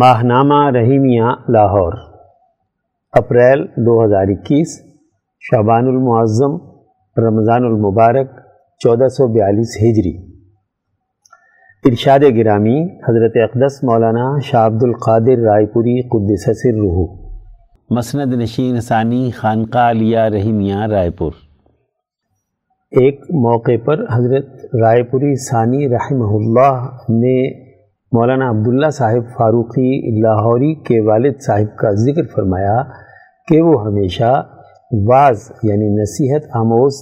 ماہنامہ Rahimia Lahore, April دو ہزار اکیس، شعبان المعظم، رمضان المبارک، چودہ سو بیالیس ہجری۔ ارشاد گرامی، حضرت اقدس مولانا شاہ عبد القادر رائے پوری قدس سر روح۔ مسند نشین ثانی خانقاہ علیہ رحیمیہ رائے پور۔ ایک موقع پر حضرت رائے پوری ثانی رحمہ اللہ نے مولانا عبداللہ صاحب فاروقی لاہوری کے والد صاحب کا ذکر فرمایا کہ وہ ہمیشہ بعض یعنی نصیحت آموز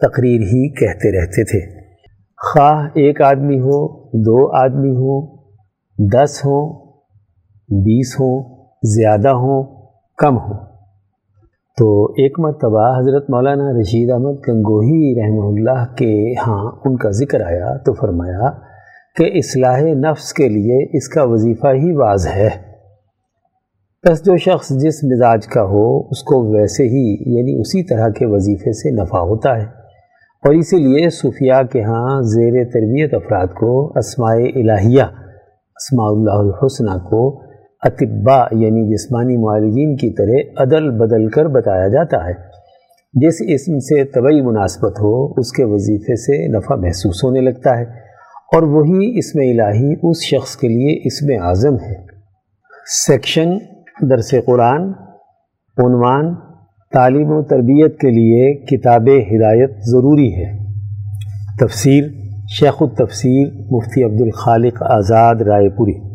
تقریر ہی کہتے رہتے تھے۔ خواہ ایک آدمی ہو، دو آدمی ہوں، دس ہوں، بیس ہوں، زیادہ ہوں، کم ہوں۔ تو ایک مرتبہ حضرت مولانا رشید احمد گنگوہی رحمہ اللہ کے ہاں ان کا ذکر آیا تو فرمایا کہ اصلاح نفس کے لیے اس کا وظیفہ ہی واضح ہے۔ بس جو شخص جس مزاج کا ہو، اس کو ویسے ہی یعنی اسی طرح کے وظیفے سے نفع ہوتا ہے۔ اور اسی لیے صوفیاء کے ہاں زیر تربیت افراد کو اسماء الہیہ، اسماء اللہ الحسنہ کو اطباء یعنی جسمانی معالجین کی طرح عدل بدل کر بتایا جاتا ہے۔ جس اسم سے طبعی مناسبت ہو، اس کے وظیفے سے نفع محسوس ہونے لگتا ہے۔ اور وہی اسم الہی اس شخص کے لیے اسم اعظم ہے۔ سیکشن درس قرآن، عنوان، تعلیم و تربیت کے لیے کتاب ہدایت ضروری ہے۔ تفسیر، شیخ التفسیر مفتی عبد الخالق آزاد رائے پوری۔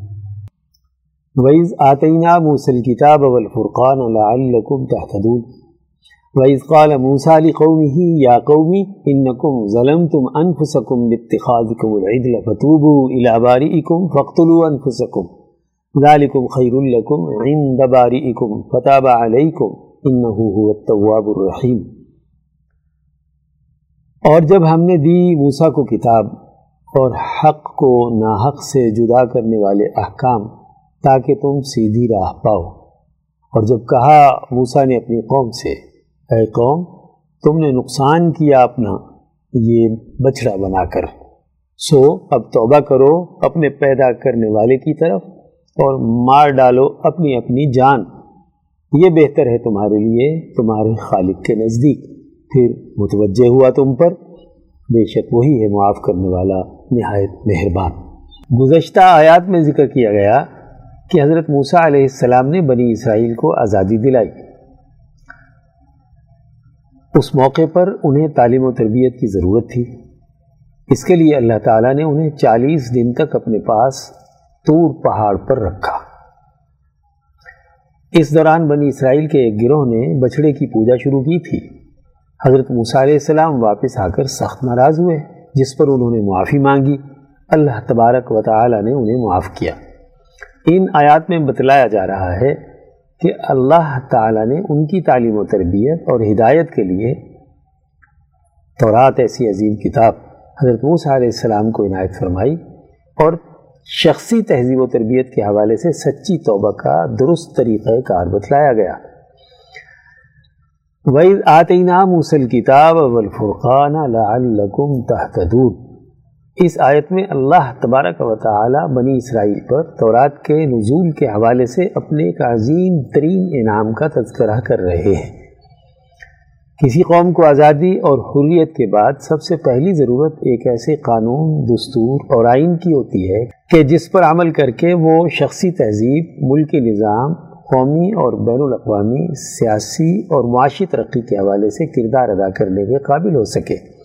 ویز آتینہ موسل کتاب والفرقان لعلکم تحتدون وَإِذْ قَالَ مُوسَى لِقَوْمِهِ يَا قَوْمِ إِنَّكُمْ ظَلَمْتُمْ أَنفُسَكُمْ بِاتِّخَاذِكُمُ الْعِدْلَ فَتُوبُوا إِلَى بَارِئِكُمْ فَاقْتُلُوا أَنفُسَكُمْ ذَلِكُمْ خَيْرٌ لَكُمْ عِندَ بَارِئِكُمْ فَتَابَ عَلَيْكُمْ إِنَّهُ هُوَ التَّوَّابُ الرَّحِيمُ۔ اور جب ہم نے دی موسیٰ کو کتاب اور حق کو ناحق سے جدا کرنے والے احکام تاکہ تم سیدھی راہ پاؤ۔ اور جب کہا موسیٰ نے اپنی قوم سے اے قوم، تم نے نقصان کیا اپنا، یہ بچڑا بنا کر۔ سو، اب توبہ کرو اپنے پیدا کرنے والے کی طرف اور مار ڈالو اپنی اپنی جان۔ یہ بہتر ہے تمہارے لیے، تمہارے خالق کے نزدیک۔ پھر متوجہ ہوا تم پر، بے شک وہی ہے معاف کرنے والا نہایت مہربان۔ گزشتہ آیات میں ذکر کیا گیا کہ حضرت موسیٰ علیہ السلام نے بنی اسرائیل کو آزادی دلائی۔ اس موقع پر انہیں تعلیم و تربیت کی ضرورت تھی۔ اس کے لیے اللہ تعالیٰ نے انہیں چالیس دن تک اپنے پاس تور پہاڑ پر رکھا۔ اس دوران بنی اسرائیل کے ایک گروہ نے بچڑے کی پوجا شروع کی تھی۔ حضرت موسیٰ علیہ السلام واپس آ کر سخت ناراض ہوئے، جس پر انہوں نے معافی مانگی۔ اللہ تبارک و تعالیٰ نے انہیں معاف کیا۔ ان آیات میں بتلایا جا رہا ہے کہ اللہ تعالیٰ نے ان کی تعلیم و تربیت اور ہدایت کے لیے تورات ایسی عظیم کتاب حضرت موسیٰ علیہ السلام کو عنایت فرمائی اور شخصی تہذیب و تربیت کے حوالے سے سچی توبہ کا درست طریقہ کار بتلایا گیا۔ وَإِذْ آتَيْنَا مُوسَى الْكِتَابَ وَالْفُرْقَانَ لَعَلَّكُمْ تَحْتَدُونَ اس آیت میں اللہ تبارک و تعالی بنی اسرائیل پر تورات کے نزول کے حوالے سے اپنے ایک عظیم ترین انعام کا تذکرہ کر رہے ہیں۔ کسی قوم کو آزادی اور حریت کے بعد سب سے پہلی ضرورت ایک ایسے قانون، دستور اور آئین کی ہوتی ہے کہ جس پر عمل کر کے وہ شخصی تہذیب، ملکی نظام، قومی اور بین الاقوامی، سیاسی اور معاشی ترقی کے حوالے سے کردار ادا کرنے کے قابل ہو سکے۔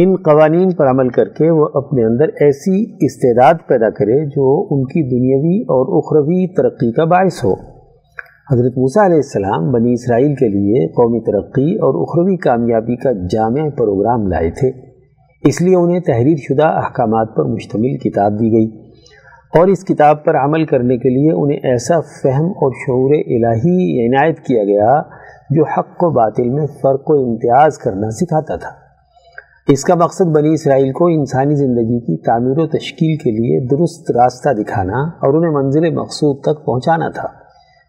ان قوانین پر عمل کر کے وہ اپنے اندر ایسی استعداد پیدا کرے جو ان کی دنیاوی اور اخروی ترقی کا باعث ہو۔ حضرت موسیٰ علیہ السلام بنی اسرائیل کے لیے قومی ترقی اور اخروی کامیابی کا جامع پروگرام لائے تھے۔ اس لیے انہیں تحریر شدہ احکامات پر مشتمل کتاب دی گئی۔ اور اس کتاب پر عمل کرنے کے لیے انہیں ایسا فہم اور شعور الہی عنایت کیا گیا جو حق و باطل میں فرق و امتیاز کرنا سکھاتا تھا۔ اس کا مقصد بنی اسرائیل کو انسانی زندگی کی تعمیر و تشکیل کے لیے درست راستہ دکھانا اور انہیں منزل مقصود تک پہنچانا تھا،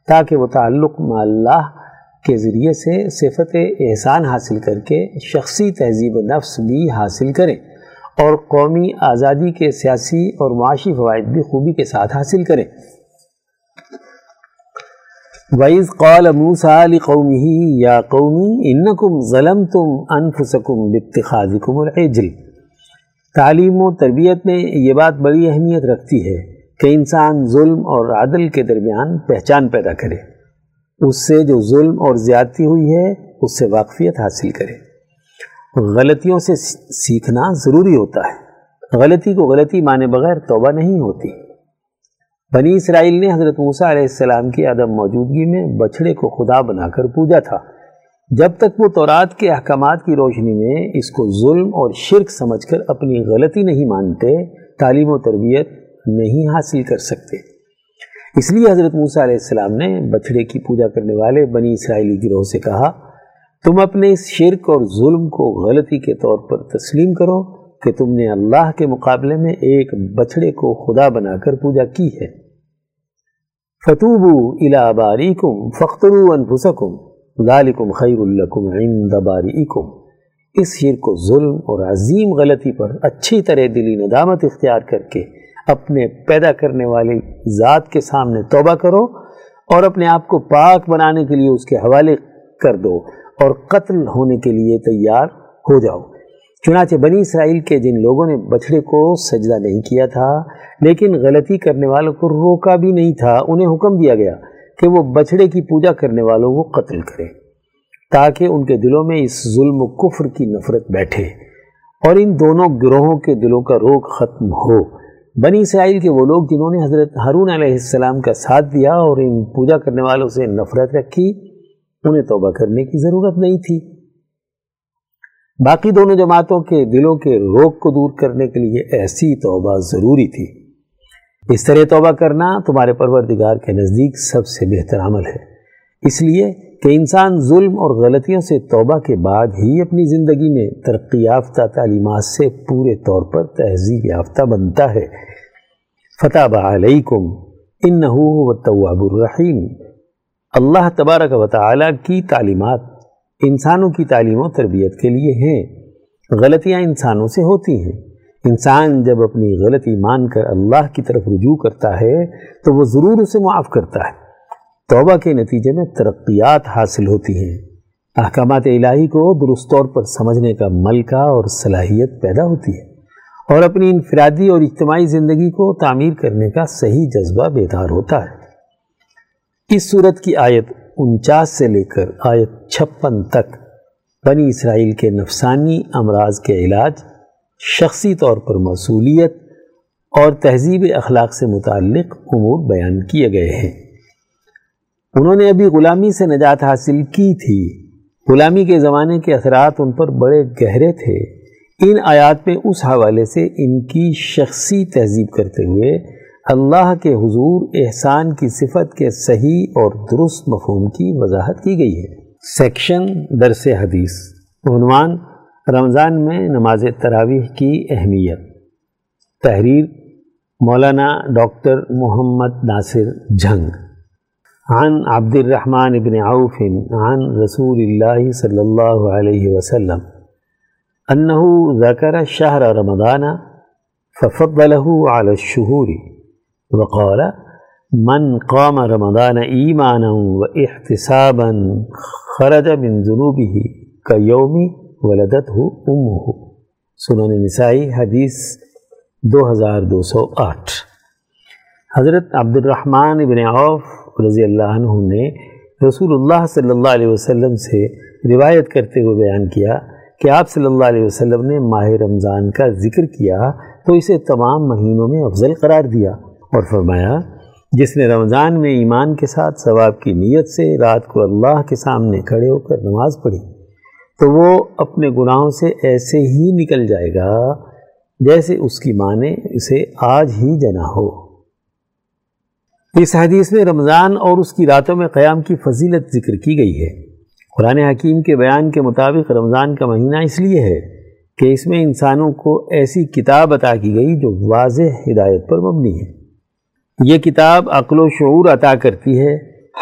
تاکہ وہ تعلق اللہ کے ذریعے سے صفت احسان حاصل کر کے شخصی تہذیب نفس بھی حاصل کریں اور قومی آزادی کے سیاسی اور معاشی فوائد بھی خوبی کے ساتھ حاصل کریں۔ وَإِذْ قَالَ مُوسَى لِقَوْمِهِ يَا قَوْمِ إِنَّكُمْ ظَلَمْتُمْ أَنفُسَكُمْ بِاتِّخَاذِكُمُ الْعِجْلِ۔ تعلیم و تربیت میں یہ بات بڑی اہمیت رکھتی ہے کہ انسان ظلم اور عدل کے درمیان پہچان پیدا کرے۔ اس سے جو ظلم اور زیادتی ہوئی ہے، اس سے واقفیت حاصل کرے۔ غلطیوں سے سیکھنا ضروری ہوتا ہے۔ غلطی کو غلطی مانے بغیر توبہ نہیں ہوتی۔ بنی اسرائیل نے حضرت موسیٰ علیہ السلام کی عدم موجودگی میں بچھڑے کو خدا بنا کر پوجا تھا۔ جب تک وہ تورات کے احکامات کی روشنی میں اس کو ظلم اور شرک سمجھ کر اپنی غلطی نہیں مانتے، تعلیم و تربیت نہیں حاصل کر سکتے۔ اس لیے حضرت موسیٰ علیہ السلام نے بچھڑے کی پوجا کرنے والے بنی اسرائیلی گروہ سے کہا، تم اپنے اس شرک اور ظلم کو غلطی کے طور پر تسلیم کرو کہ تم نے اللہ کے مقابلے میں ایک بچھڑے کو خدا بنا کر پوجا کی ہے۔ فتوبو الا باریکم فخترو انفسکم ذالکم خیر لکم عند باریکم اس شرک و ظلم اور عظیم غلطی پر اچھی طرح دلی ندامت اختیار کر کے اپنے پیدا کرنے والی ذات کے سامنے توبہ کرو اور اپنے آپ کو پاک بنانے کے لیے اس کے حوالے کر دو اور قتل ہونے کے لیے تیار ہو جاؤ۔ چنانچہ بنی اسرائیل کے جن لوگوں نے بچڑے کو سجدہ نہیں کیا تھا، لیکن غلطی کرنے والوں کو روکا بھی نہیں تھا، انہیں حکم دیا گیا کہ وہ بچڑے کی پوجا کرنے والوں کو قتل کرے تاکہ ان کے دلوں میں اس ظلم و کفر کی نفرت بیٹھے اور ان دونوں گروہوں کے دلوں کا روک ختم ہو۔ بنی اسرائیل کے وہ لوگ جنہوں نے حضرت ہارون علیہ السلام کا ساتھ دیا اور ان پوجا کرنے والوں سے نفرت رکھی، انہیں توبہ کرنے کی ضرورت نہیں تھی۔ باقی دونوں جماعتوں کے دلوں کے روک کو دور کرنے کے لیے ایسی توبہ ضروری تھی۔ اس طرح توبہ کرنا تمہارے پروردگار کے نزدیک سب سے بہتر عمل ہے۔ اس لیے کہ انسان ظلم اور غلطیوں سے توبہ کے بعد ہی اپنی زندگی میں ترقی یافتہ تعلیمات سے پورے طور پر تہذیب یافتہ بنتا ہے۔ فتح علیکم انہو و تواب الرحیم اللہ تبارک و تعالیٰ کی تعلیمات انسانوں کی تعلیم و تربیت کے لیے ہیں۔ غلطیاں انسانوں سے ہوتی ہیں۔ انسان جب اپنی غلطی مان کر اللہ کی طرف رجوع کرتا ہے تو وہ ضرور اسے معاف کرتا ہے۔ توبہ کے نتیجے میں ترقیات حاصل ہوتی ہیں۔ احکامات الہی کو درست طور پر سمجھنے کا ملکہ اور صلاحیت پیدا ہوتی ہے اور اپنی انفرادی اور اجتماعی زندگی کو تعمیر کرنے کا صحیح جذبہ بیدار ہوتا ہے۔ اس صورت کی آیت انچاس سے لے کر آیت چھپن تک بنی اسرائیل کے نفسانی امراض کے علاج، شخصی طور پر موصولیت اور تہذیب اخلاق سے متعلق امور بیان کیے گئے ہیں۔ انہوں نے ابھی غلامی سے نجات حاصل کی تھی۔ غلامی کے زمانے کے اثرات ان پر بڑے گہرے تھے۔ ان آیات میں اس حوالے سے ان کی شخصی تہذیب کرتے ہوئے اللہ کے حضور احسان کی صفت کے صحیح اور درست مفہوم کی وضاحت کی گئی ہے۔ سیکشن درس حدیث۔ عنوان، رمضان میں نماز تراویح کی اہمیت۔ تحریر، مولانا ڈاکٹر محمد ناصر جھنگ۔ عن عبد الرحمن ابن عوف عن رسول اللہ صلی اللہ علیہ وسلم۔ انہو ذکر شہر رمضان ففضلہ علی الشہوری وقال، من قام رمضان ایمانا و احتسابا خرج من ذنوبه كيوم ولدته امه سنن نسائی حدیث دو ہزار دو سو آٹھ۔ حضرت عبد الرحمن ابن عوف رضی اللہ عنہ نے رسول اللہ صلی اللہ علیہ وسلم سے روایت کرتے ہوئے بیان کیا کہ آپ صلی اللہ علیہ وسلم نے ماہ رمضان کا ذکر کیا تو اسے تمام مہینوں میں افضل قرار دیا۔ اور فرمایا، جس نے رمضان میں ایمان کے ساتھ ثواب کی نیت سے رات کو اللہ کے سامنے کھڑے ہو کر نماز پڑھی، تو وہ اپنے گناہوں سے ایسے ہی نکل جائے گا جیسے اس کی ماں نے اسے آج ہی جنا ہو۔ اس حدیث میں رمضان اور اس کی راتوں میں قیام کی فضیلت ذکر کی گئی ہے۔ قرآن حکیم کے بیان کے مطابق رمضان کا مہینہ اس لیے ہے کہ اس میں انسانوں کو ایسی کتاب عطا کی گئی جو واضح ہدایت پر مبنی ہے۔ یہ کتاب عقل و شعور عطا کرتی ہے،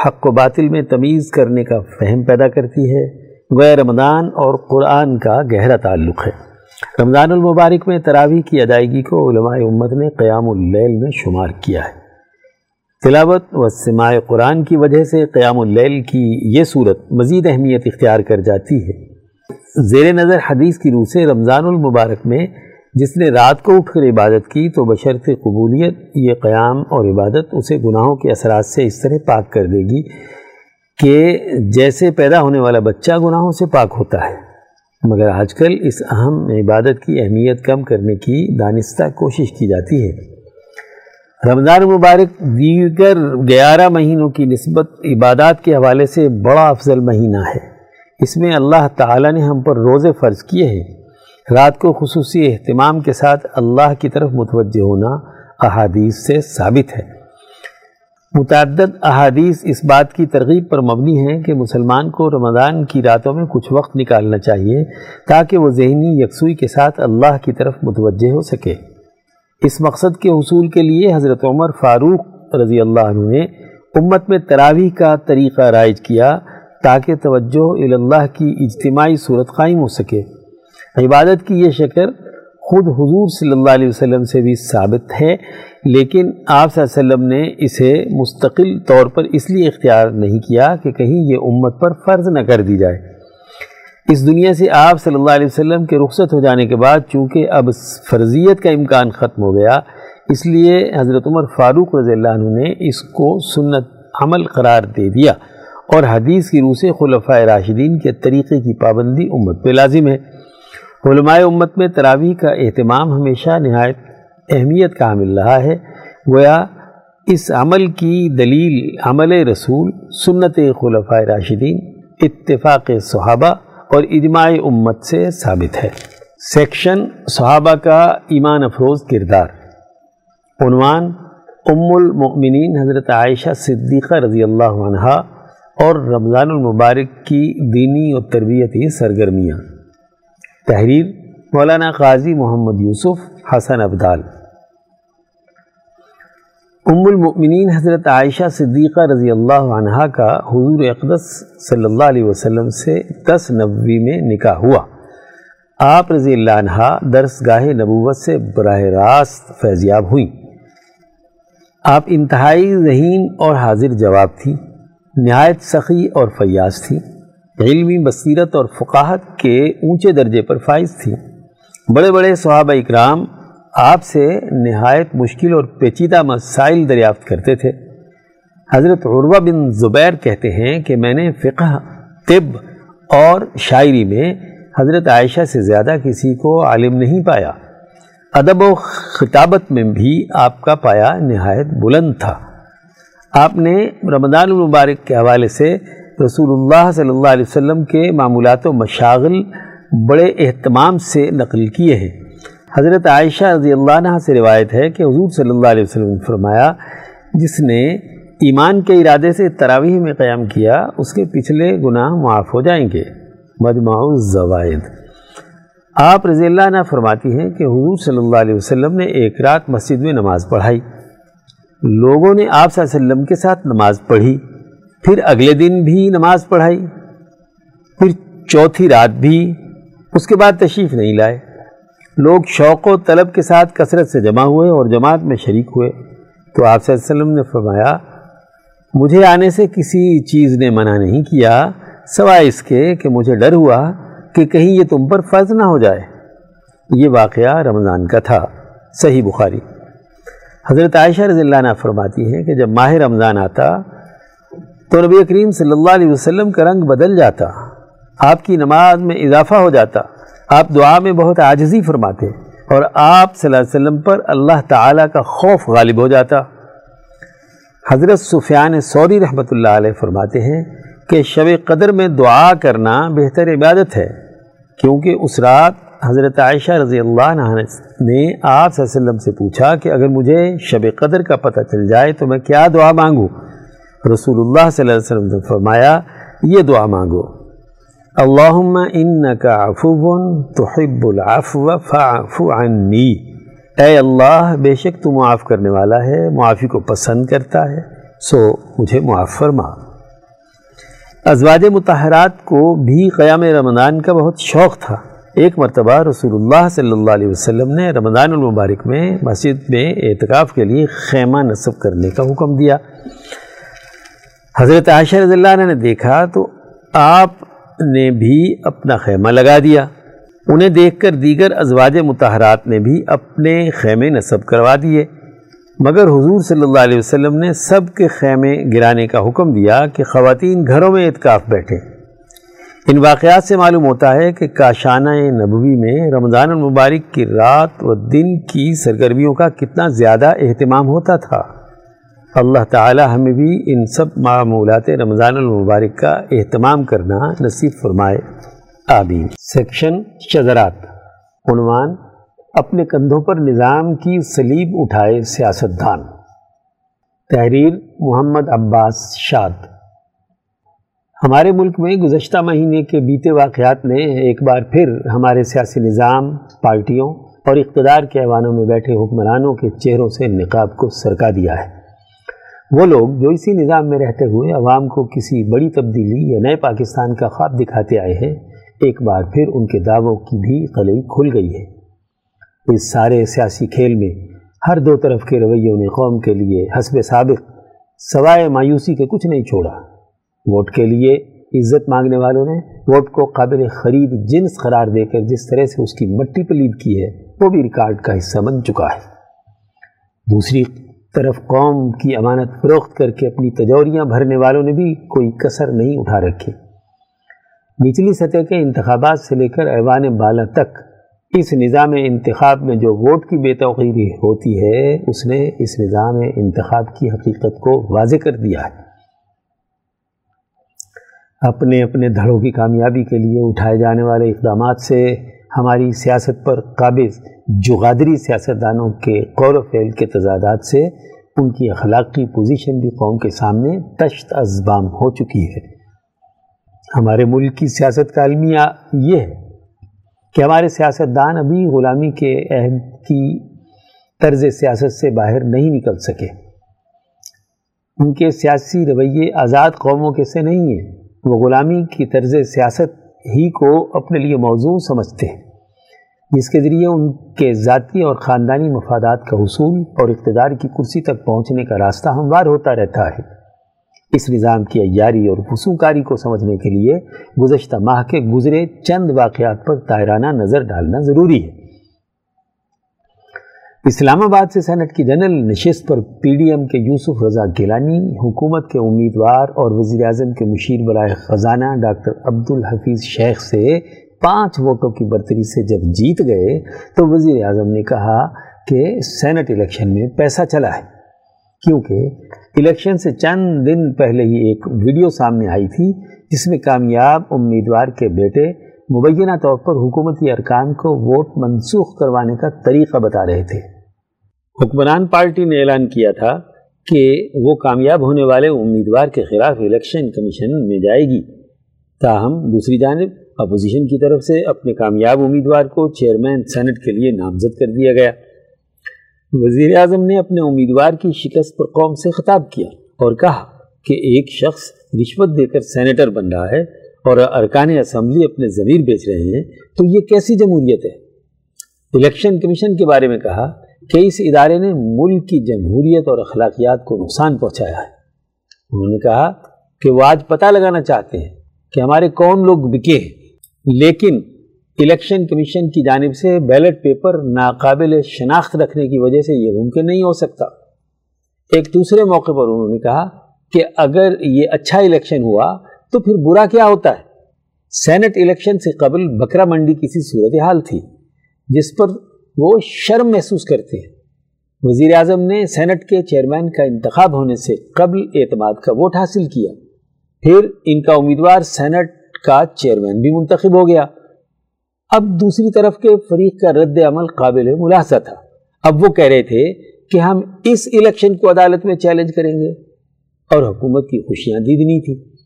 حق و باطل میں تمیز کرنے کا فہم پیدا کرتی ہے، غیر رمضان اور قرآن کا گہرا تعلق ہے۔ رمضان المبارک میں تراویح کی ادائیگی کو علماء امت نے قیام اللیل میں شمار کیا ہے۔ تلاوت و سماع قرآن کی وجہ سے قیام اللیل کی یہ صورت مزید اہمیت اختیار کر جاتی ہے۔ زیر نظر حدیث کی روح سے رمضان المبارک میں جس نے رات کو اٹھ کر عبادت کی تو بشرط قبولیت، یہ قیام اور عبادت اسے گناہوں کے اثرات سے اس طرح پاک کر دے گی کہ جیسے پیدا ہونے والا بچہ گناہوں سے پاک ہوتا ہے۔ مگر آج کل اس اہم عبادت کی اہمیت کم کرنے کی دانستہ کوشش کی جاتی ہے۔ رمضان مبارک دیگر گیارہ مہینوں کی نسبت عبادات کے حوالے سے بڑا افضل مہینہ ہے۔ اس میں اللہ تعالی نے ہم پر روزے فرض کیے ہیں۔ رات کو خصوصی اہتمام کے ساتھ اللہ کی طرف متوجہ ہونا احادیث سے ثابت ہے۔ متعدد احادیث اس بات کی ترغیب پر مبنی ہیں کہ مسلمان کو رمضان کی راتوں میں کچھ وقت نکالنا چاہیے تاکہ وہ ذہنی یکسوئی کے ساتھ اللہ کی طرف متوجہ ہو سکے۔ اس مقصد کے حصول کے لیے حضرت عمر فاروق رضی اللہ عنہ نے امت میں تراویح کا طریقہ رائج کیا تاکہ توجہ اللہ کی اجتماعی صورت قائم ہو سکے۔ عبادت کی یہ شکر خود حضور صلی اللہ علیہ وسلم سے بھی ثابت ہے، لیکن آپ صلی اللہ علیہ وسلم نے اسے مستقل طور پر اس لیے اختیار نہیں کیا کہ کہیں یہ امت پر فرض نہ کر دی جائے۔ اس دنیا سے آپ صلی اللہ علیہ وسلم کے رخصت ہو جانے کے بعد چونکہ اب فرضیت کا امکان ختم ہو گیا، اس لیے حضرت عمر فاروق رضی اللہ عنہ نے اس کو سنت عمل قرار دے دیا۔ اور حدیث کی روح سے خلفۂ راشدین کے طریقے کی پابندی امت پہ لازم ہے۔ علماء امت میں تراویح کا اہتمام ہمیشہ نہایت اہمیت کا حامل رہا ہے۔ گویا اس عمل کی دلیل عمل رسول، سنت خلفۂ راشدین، اتفاق صحابہ اور اجماع امت سے ثابت ہے۔ سیکشن صحابہ کا ایمان افروز کردار۔ عنوان ام المؤمنین حضرت عائشہ صدیقہ رضی اللہ عنہ اور رمضان المبارک کی دینی اور تربیتی سرگرمیاں۔ تحریر مولانا قاضی محمد یوسف حسن ابدال۔ ام المؤمنین حضرت عائشہ صدیقہ رضی اللہ عنہ کا حضور اقدس صلی اللہ علیہ وسلم سے دس نبوی میں نکاح ہوا۔ آپ رضی اللہ عنہ درس گاہ نبوت سے براہ راست فیضیاب ہوئیں آپ انتہائی ذہین اور حاضر جواب تھی، نہایت سخی اور فیاض تھی۔ علمی بصیرت اور فقاہت کے اونچے درجے پر فائز تھی۔ بڑے بڑے صحابہ اکرام آپ سے نہایت مشکل اور پیچیدہ مسائل دریافت کرتے تھے۔ حضرت عروہ بن زبیر کہتے ہیں کہ میں نے فقہ، طب اور شاعری میں حضرت عائشہ سے زیادہ کسی کو عالم نہیں پایا۔ ادب و خطابت میں بھی آپ کا پایا نہایت بلند تھا۔ آپ نے رمضان المبارک کے حوالے سے رسول اللہ صلی اللہ علیہ وسلم کے معمولات و مشاغل بڑے اہتمام سے نقل کیے ہیں۔ حضرت عائشہ رضی اللہ عنہ سے روایت ہے کہ حضور صلی اللہ علیہ وسلم نے فرمایا، جس نے ایمان کے ارادے سے تراویح میں قیام کیا، اس کے پچھلے گناہ معاف ہو جائیں گے۔ مجمع الزوائد۔ آپ رضی اللہ عنہ فرماتی ہیں کہ حضور صلی اللہ علیہ وسلم نے ایک رات مسجد میں نماز پڑھائی۔ لوگوں نے آپ صلی اللہ علیہ وسلم کے ساتھ نماز پڑھی۔ پھر اگلے دن بھی نماز پڑھائی، پھر چوتھی رات بھی اس کے بعد تشریف نہیں لائے۔ لوگ شوق و طلب کے ساتھ کثرت سے جمع ہوئے اور جماعت میں شریک ہوئے۔ تو آپ صلی اللہ علیہ وسلم نے فرمایا، مجھے آنے سے کسی چیز نے منع نہیں کیا، سوائے اس کے کہ مجھے ڈر ہوا کہ کہیں یہ تم پر فرض نہ ہو جائے۔ یہ واقعہ رمضان کا تھا۔ صحیح بخاری۔ حضرت عائشہ رضی اللہ عنہ فرماتی ہیں کہ جب ماہ رمضان آتا تو نبی کریم صلی اللہ علیہ وسلم کا رنگ بدل جاتا، آپ کی نماز میں اضافہ ہو جاتا، آپ دعا میں بہت عاجزی فرماتے اور آپ صلی اللہ علیہ وسلم پر اللہ تعالیٰ کا خوف غالب ہو جاتا۔ حضرت سفیان سوری رحمۃ اللہ علیہ فرماتے ہیں کہ شب قدر میں دعا کرنا بہتر عبادت ہے، کیونکہ اس رات حضرت عائشہ رضی اللہ عنہ نے آپ صلی اللہ علیہ وسلم سے پوچھا کہ اگر مجھے شب قدر کا پتہ چل جائے تو میں کیا دعا مانگوں؟ رسول اللہ صلی اللہ علیہ وسلم نے فرمایا یہ دعا مانگو اللہم انکا عفو تحب العفو فعفو عنی اے اللہ بے شک تو معاف کرنے والا ہے معافی کو پسند کرتا ہے سو مجھے معاف فرما ازواج متحرات کو بھی قیام رمضان کا بہت شوق تھا ایک مرتبہ رسول اللہ صلی اللہ علیہ وسلم نے رمضان المبارک میں مسجد میں اعتکاف کے لیے خیمہ نصب کرنے کا حکم دیا حضرت عائشہ رضی اللہ عنہ نے دیکھا تو آپ نے بھی اپنا خیمہ لگا دیا۔ انہیں دیکھ کر دیگر ازواج متحرات نے بھی اپنے خیمے نصب کروا دیے۔ مگر حضور صلی اللہ علیہ وسلم نے سب کے خیمے گرانے کا حکم دیا کہ خواتین گھروں میں اعتکاف بیٹھیں۔ ان واقعات سے معلوم ہوتا ہے کہ کاشانہ نبوی میں رمضان المبارک کی رات و دن کی سرگرمیوں کا کتنا زیادہ اہتمام ہوتا تھا۔ اللہ تعالی ہمیں بھی ان سب معمولات رمضان المبارک کا اہتمام کرنا نصیب فرمائے۔ آمین۔ سیکشن شذرات عنوان اپنے کندھوں پر نظام کی سلیب اٹھائے سیاست دان تحریر محمد عباس شاد۔ ہمارے ملک میں گزشتہ مہینے کے بیتے واقعات نے ایک بار پھر ہمارے سیاسی نظام، پارٹیوں اور اقتدار کے ایوانوں میں بیٹھے حکمرانوں کے چہروں سے نقاب کو سرکا دیا ہے۔ وہ لوگ جو اسی نظام میں رہتے ہوئے عوام کو کسی بڑی تبدیلی یا نئے پاکستان کا خواب دکھاتے آئے ہیں، ایک بار پھر ان کے دعووں کی بھی قلعی کھل گئی ہے۔ اس سارے سیاسی کھیل میں ہر دو طرف کے رویوں نے قوم کے لیے حسب سابق سوائے مایوسی کے کچھ نہیں چھوڑا۔ ووٹ کے لیے عزت مانگنے والوں نے ووٹ کو قابل خرید جنس قرار دے کر جس طرح سے اس کی مٹی پلید کی ہے، وہ بھی ریکارڈ کا حصہ بن چکا ہے۔ دوسری طرف قوم کی امانت فروخت کر کے اپنی تجوریاں بھرنے والوں نے بھی کوئی کسر نہیں اٹھا رکھی۔ نچلی سطح کے انتخابات سے لے کر ایوان بالا تک اس نظام انتخاب میں جو ووٹ کی بے توقیری ہوتی ہے، اس نے اس نظام انتخاب کی حقیقت کو واضح کر دیا ہے۔ اپنے اپنے دھڑوں کی کامیابی کے لیے اٹھائے جانے والے اقدامات سے ہماری سیاست پر قابض جغادری سیاستدانوں کے قول و فعل کے تضادات سے ان کی اخلاقی پوزیشن بھی قوم کے سامنے تشت ازبام ہو چکی ہے۔ ہمارے ملک کی سیاست کا المیہ یہ ہے کہ ہمارے سیاستدان ابھی غلامی کے عہد کی طرز سیاست سے باہر نہیں نکل سکے۔ ان کے سیاسی رویے آزاد قوموں کے سے نہیں ہیں۔ وہ غلامی کی طرز سیاست ہی کو اپنے لیے موضوع سمجھتے ہیں، جس کے ذریعے ان کے ذاتی اور خاندانی مفادات کا حصول اور اقتدار کی کرسی تک پہنچنے کا راستہ ہموار ہوتا رہتا ہے۔ اس نظام کی عیاری اور کاری کو سمجھنے کے لیے گزشتہ ماہ کے گزرے چند واقعات پر طائرانہ نظر ڈالنا ضروری ہے۔ اسلام آباد سے سینٹ کی جنرل نشست پر پی ڈی ایم کے یوسف رضا گیلانی، حکومت کے امیدوار اور وزیر اعظم کے مشیر برائے خزانہ ڈاکٹر عبد الحفیظ شیخ سے پانچ ووٹوں کی برتری سے جب جیت گئے تو وزیر اعظم نے کہا کہ سینٹ الیکشن میں پیسہ چلا ہے۔ کیونکہ الیکشن سے چند دن پہلے ہی ایک ویڈیو سامنے آئی تھی جس میں کامیاب امیدوار کے بیٹے مبینہ طور پر حکومتی ارکان کو ووٹ منسوخ کروانے کا طریقہ بتا رہے تھے۔ حکمران پارٹی نے اعلان کیا تھا کہ وہ کامیاب ہونے والے امیدوار کے خلاف الیکشن کمیشن میں جائے گی۔ تاہم، دوسری جانب، اپوزیشن کی طرف سے اپنے کامیاب امیدوار کو چیئرمین سینٹ کے لیے نامزد کر دیا گیا۔ وزیر اعظم نے اپنے امیدوار کی شکست پر قوم سے خطاب کیا اور کہا کہ ایک شخص رشوت دے کر سینیٹر بن رہا ہے اور ارکان اسمبلی اپنے ضمیر بیچ رہے ہیں، تو یہ کیسی جمہوریت ہے؟ الیکشن کمیشن کے بارے میں کہا کہ اس ادارے نے ملک کی جمہوریت اور اخلاقیات کو نقصان پہنچایا ہے۔ انہوں نے کہا کہ وہ آج پتہ لگانا چاہتے ہیں کہ ہمارے کون لوگ بکے ہیں، لیکن الیکشن کمیشن کی جانب سے بیلٹ پیپر ناقابل شناخت رکھنے کی وجہ سے یہ ممکن نہیں ہو سکتا۔ ایک دوسرے موقع پر انہوں نے کہا کہ اگر یہ اچھا الیکشن ہوا تو پھر برا کیا ہوتا ہے؟ سینٹ الیکشن سے قبل بکرا منڈی کسی صورتحال تھی، جس پر وہ شرم محسوس کرتے ہیں۔ وزیر اعظم نے سینٹ کے چیئرمین کا انتخاب ہونے سے قبل اعتماد کا ووٹ حاصل کیا۔ پھر ان کا امیدوار سینٹ کا چیئرمین بھی منتخب ہو گیا۔ اب دوسری طرف کے فریق کا رد عمل قابل ملاحظہ تھا۔ اب وہ کہہ رہے تھے کہ ہم اس الیکشن کو عدالت میں چیلنج کریں گے اور حکومت کی خوشیاں دیدنی تھی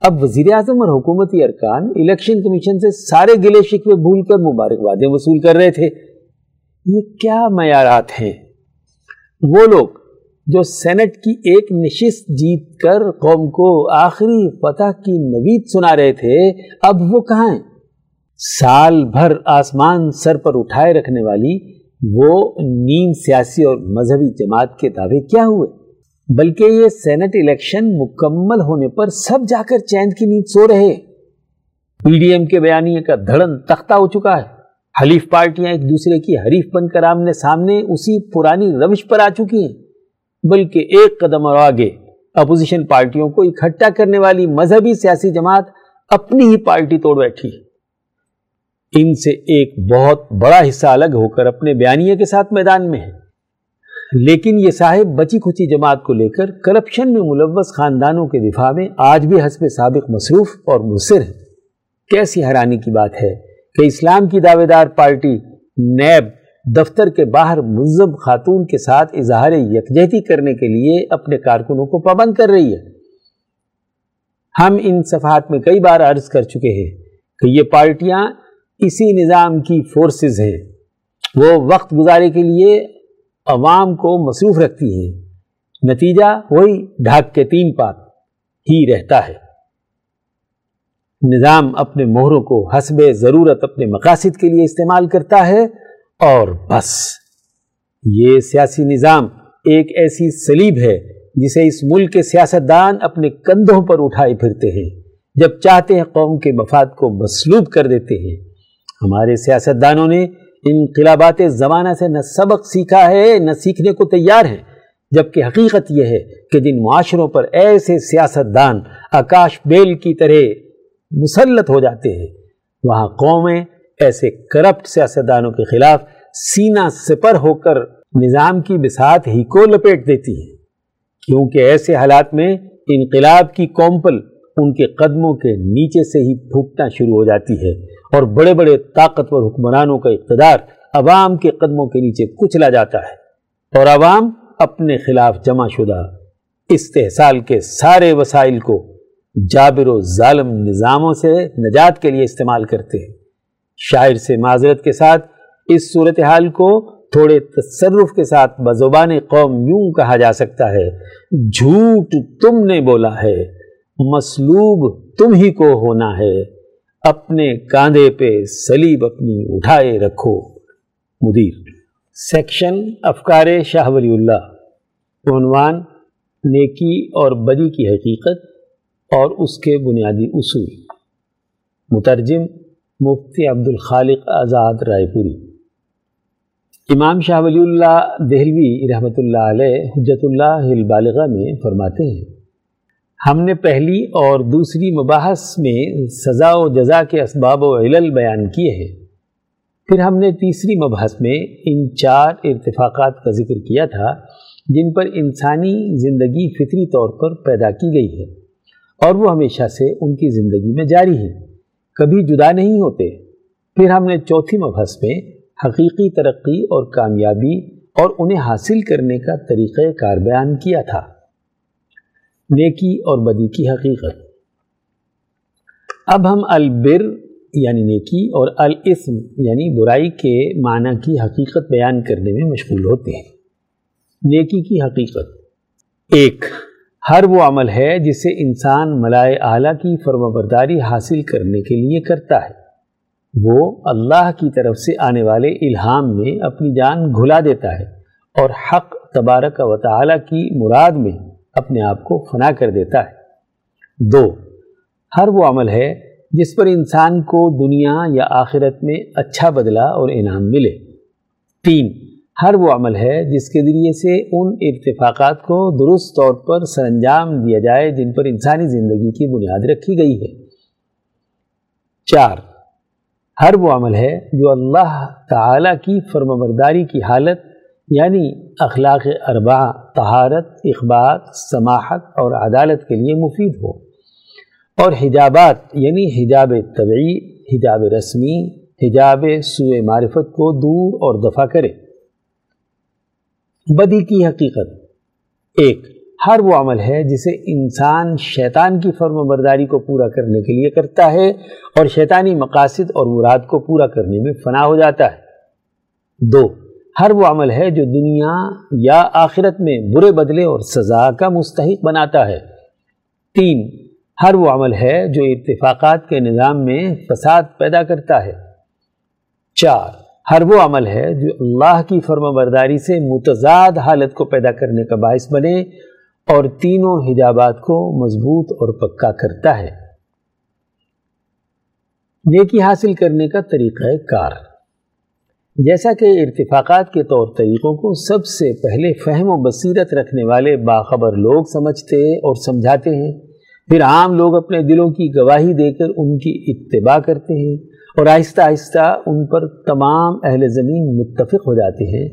اب وزیر اعظم اور حکومتی ارکان الیکشن کمیشن سے سارے گلے شکوے بھول کر مبارکبادیں وصول کر رہے تھے۔ یہ کیا معیارات ہیں؟ وہ لوگ جو سینٹ کی ایک نشست جیت کر قوم کو آخری فتح کی نوید سنا رہے تھے، اب وہ کہاں ہیں؟ سال بھر آسمان سر پر اٹھائے رکھنے والی وہ نیم سیاسی اور مذہبی جماعت کے دعوے کیا ہوئے؟ بلکہ یہ سینٹ الیکشن مکمل ہونے پر سب جا کر چیند کی نیند سو رہے۔ پی ڈی ایم کے بیانیے کا دھڑن تختہ ہو چکا ہے۔ حلیف پارٹیاں ایک دوسرے کی حریف بن کر آمنے سامنے اسی پرانی روش پر آ چکی ہیں، بلکہ ایک قدم اور آگے اپوزیشن پارٹیوں کو اکٹھا کرنے والی مذہبی سیاسی جماعت اپنی ہی پارٹی توڑ بیٹھی۔ ان سے ایک بہت بڑا حصہ الگ ہو کر اپنے بیانیے کے ساتھ میدان میں ہے لیکن یہ صاحب بچی کھچی جماعت کو لے کر کرپشن میں ملوث خاندانوں کے دفاع میں آج بھی حسب سابق مصروف اور مصر ہے کیسی حیرانی کی بات ہے کہ اسلام کی دعوے دار پارٹی نیب دفتر کے باہر مذہب خاتون کے ساتھ اظہار یکجہتی کرنے کے لیے اپنے کارکنوں کو پابند کر رہی ہے۔ ہم ان صفحات میں کئی بار عرض کر چکے ہیں کہ یہ پارٹیاں اسی نظام کی فورسز ہیں۔ وہ وقت گزارے کے لیے عوام کو مصروف رکھتی ہیں۔ نتیجہ وہی ڈھاک کے تین پات ہی رہتا ہے۔ نظام اپنے مہروں کو حسب ضرورت اپنے مقاصد کے لیے استعمال کرتا ہے اور بس، یہ سیاسی نظام ایک ایسی سلیب ہے جسے اس ملک کے سیاستدان اپنے کندھوں پر اٹھائے پھرتے ہیں، جب چاہتے ہیں قوم کے مفاد کو مسلوب کر دیتے ہیں۔ ہمارے سیاستدانوں نے انقلابات زمانہ سے نہ سبق سیکھا ہے، نہ سیکھنے کو تیار ہیں، جبکہ حقیقت یہ ہے کہ جن معاشروں پر ایسے سیاستدان آکاش بیل کی طرح مسلط ہو جاتے ہیں۔ وہاں قومیں ایسے کرپٹ سیاستدانوں کے خلاف سینہ سپر ہو کر نظام کی بساط ہی کو لپیٹ دیتی ہیں۔ کیونکہ ایسے حالات میں انقلاب کی کومپل ان کے قدموں کے نیچے سے ہی پھوکنا شروع ہو جاتی ہے اور بڑے بڑے طاقتور حکمرانوں کا اقتدار عوام کے قدموں کے نیچے کچلا جاتا ہے۔ اور عوام اپنے خلاف جمع شدہ استحصال کے سارے وسائل کو جابر و ظالم نظاموں سے نجات کے لیے استعمال کرتے ہیں۔ شاعر سے معذرت کے ساتھ اس صورتحال کو تھوڑے تصرف کے ساتھ بزبان قوم یوں کہا جا سکتا ہے، جھوٹ تم نے بولا ہے مسلوب تم ہی کو ہونا ہے، اپنے کاندھے پہ سلیب اپنی اٹھائے رکھو۔ مدیر۔ سیکشن افکار شاہ ولی اللہ۔ عنوان، نیکی اور بدی کی حقیقت۔ اور اس کے بنیادی اصول۔ مترجم مفتی عبد الخالق آزاد رائے پوری۔ امام شاہ ولی اللہ دہلوی رحمۃ اللہ علیہ حجت اللہ البالغہ میں فرماتے ہیں، ہم نے پہلی اور دوسری مباحث میں سزا و جزا کے اسباب و علل بیان کیے ہیں۔ پھر ہم نے تیسری مبحث میں ان چار ارتفاقات کا ذکر کیا تھا، جن پر انسانی زندگی فطری طور پر پیدا کی گئی ہے۔ اور وہ ہمیشہ سے ان کی زندگی میں جاری ہے کبھی جدا نہیں ہوتے۔ پھر ہم نے چوتھی مبحث میں حقیقی ترقی اور کامیابی اور انہیں حاصل کرنے کا طریقہ کار بیان کیا تھا۔ نیکی اور بدی کی حقیقت۔ اب ہم البر یعنی نیکی اور الاسم یعنی برائی کے معنی کی حقیقت بیان کرنے میں مشغول ہوتے ہیں۔ نیکی کی حقیقت۔ ایک ہر وہ عمل ہے جسے انسان ملائے اعلیٰ کی فرم برداری حاصل کرنے کے لیے کرتا ہے۔ وہ اللہ کی طرف سے آنے والے الہام میں اپنی جان گھلا دیتا ہے اور حق تبارک و تعالیٰ کی مراد میں اپنے آپ کو فنا کر دیتا ہے۔ دو، ہر وہ عمل ہے جس پر انسان کو دنیا یا آخرت میں اچھا بدلہ اور انعام ملے۔ تین ہر وہ عمل ہے جس کے ذریعے سے ان ارتفاقات کو درست طور پر سر انجام دیا جائے جن پر انسانی زندگی کی بنیاد رکھی گئی ہے۔ چار، ہر وہ عمل ہے جو اللہ تعالی کی فرمبرداری کی حالت یعنی اخلاق اربع طہارت اخبار سماحت اور عدالت کے لیے مفید ہو۔ اور حجابات یعنی حجاب طبعی، حجاب رسمی، حجاب سوء معرفت کو دور اور دفع کرے۔ بدی کی حقیقت۔ ایک، ہر وہ عمل ہے جسے انسان شیطان کی فرم برداری کو پورا کرنے کے لیے کرتا ہے اور شیطانی مقاصد اور مراد کو پورا کرنے میں فنا ہو جاتا ہے۔ دو، ہر وہ عمل ہے جو دنیا یا آخرت میں برے بدلے اور سزا کا مستحق بناتا ہے۔ تین، ہر وہ عمل ہے جو اتفاقات کے نظام میں فساد پیدا کرتا ہے۔ چار ہر وہ عمل ہے جو اللہ کی فرما برداری سے متضاد حالت کو پیدا کرنے کا باعث بنے اور تینوں حجابات کو مضبوط اور پکا کرتا ہے۔ نیکی حاصل کرنے کا طریقہ کار۔ جیسا کہ ارتفاقات کے طور طریقوں کو سب سے پہلے فہم و بصیرت رکھنے والے باخبر لوگ سمجھتے اور سمجھاتے ہیں۔ پھر عام لوگ اپنے دلوں کی گواہی دے کر ان کی اتباع کرتے ہیں۔ اور آہستہ آہستہ ان پر تمام اہل زمین متفق ہو جاتے ہیں۔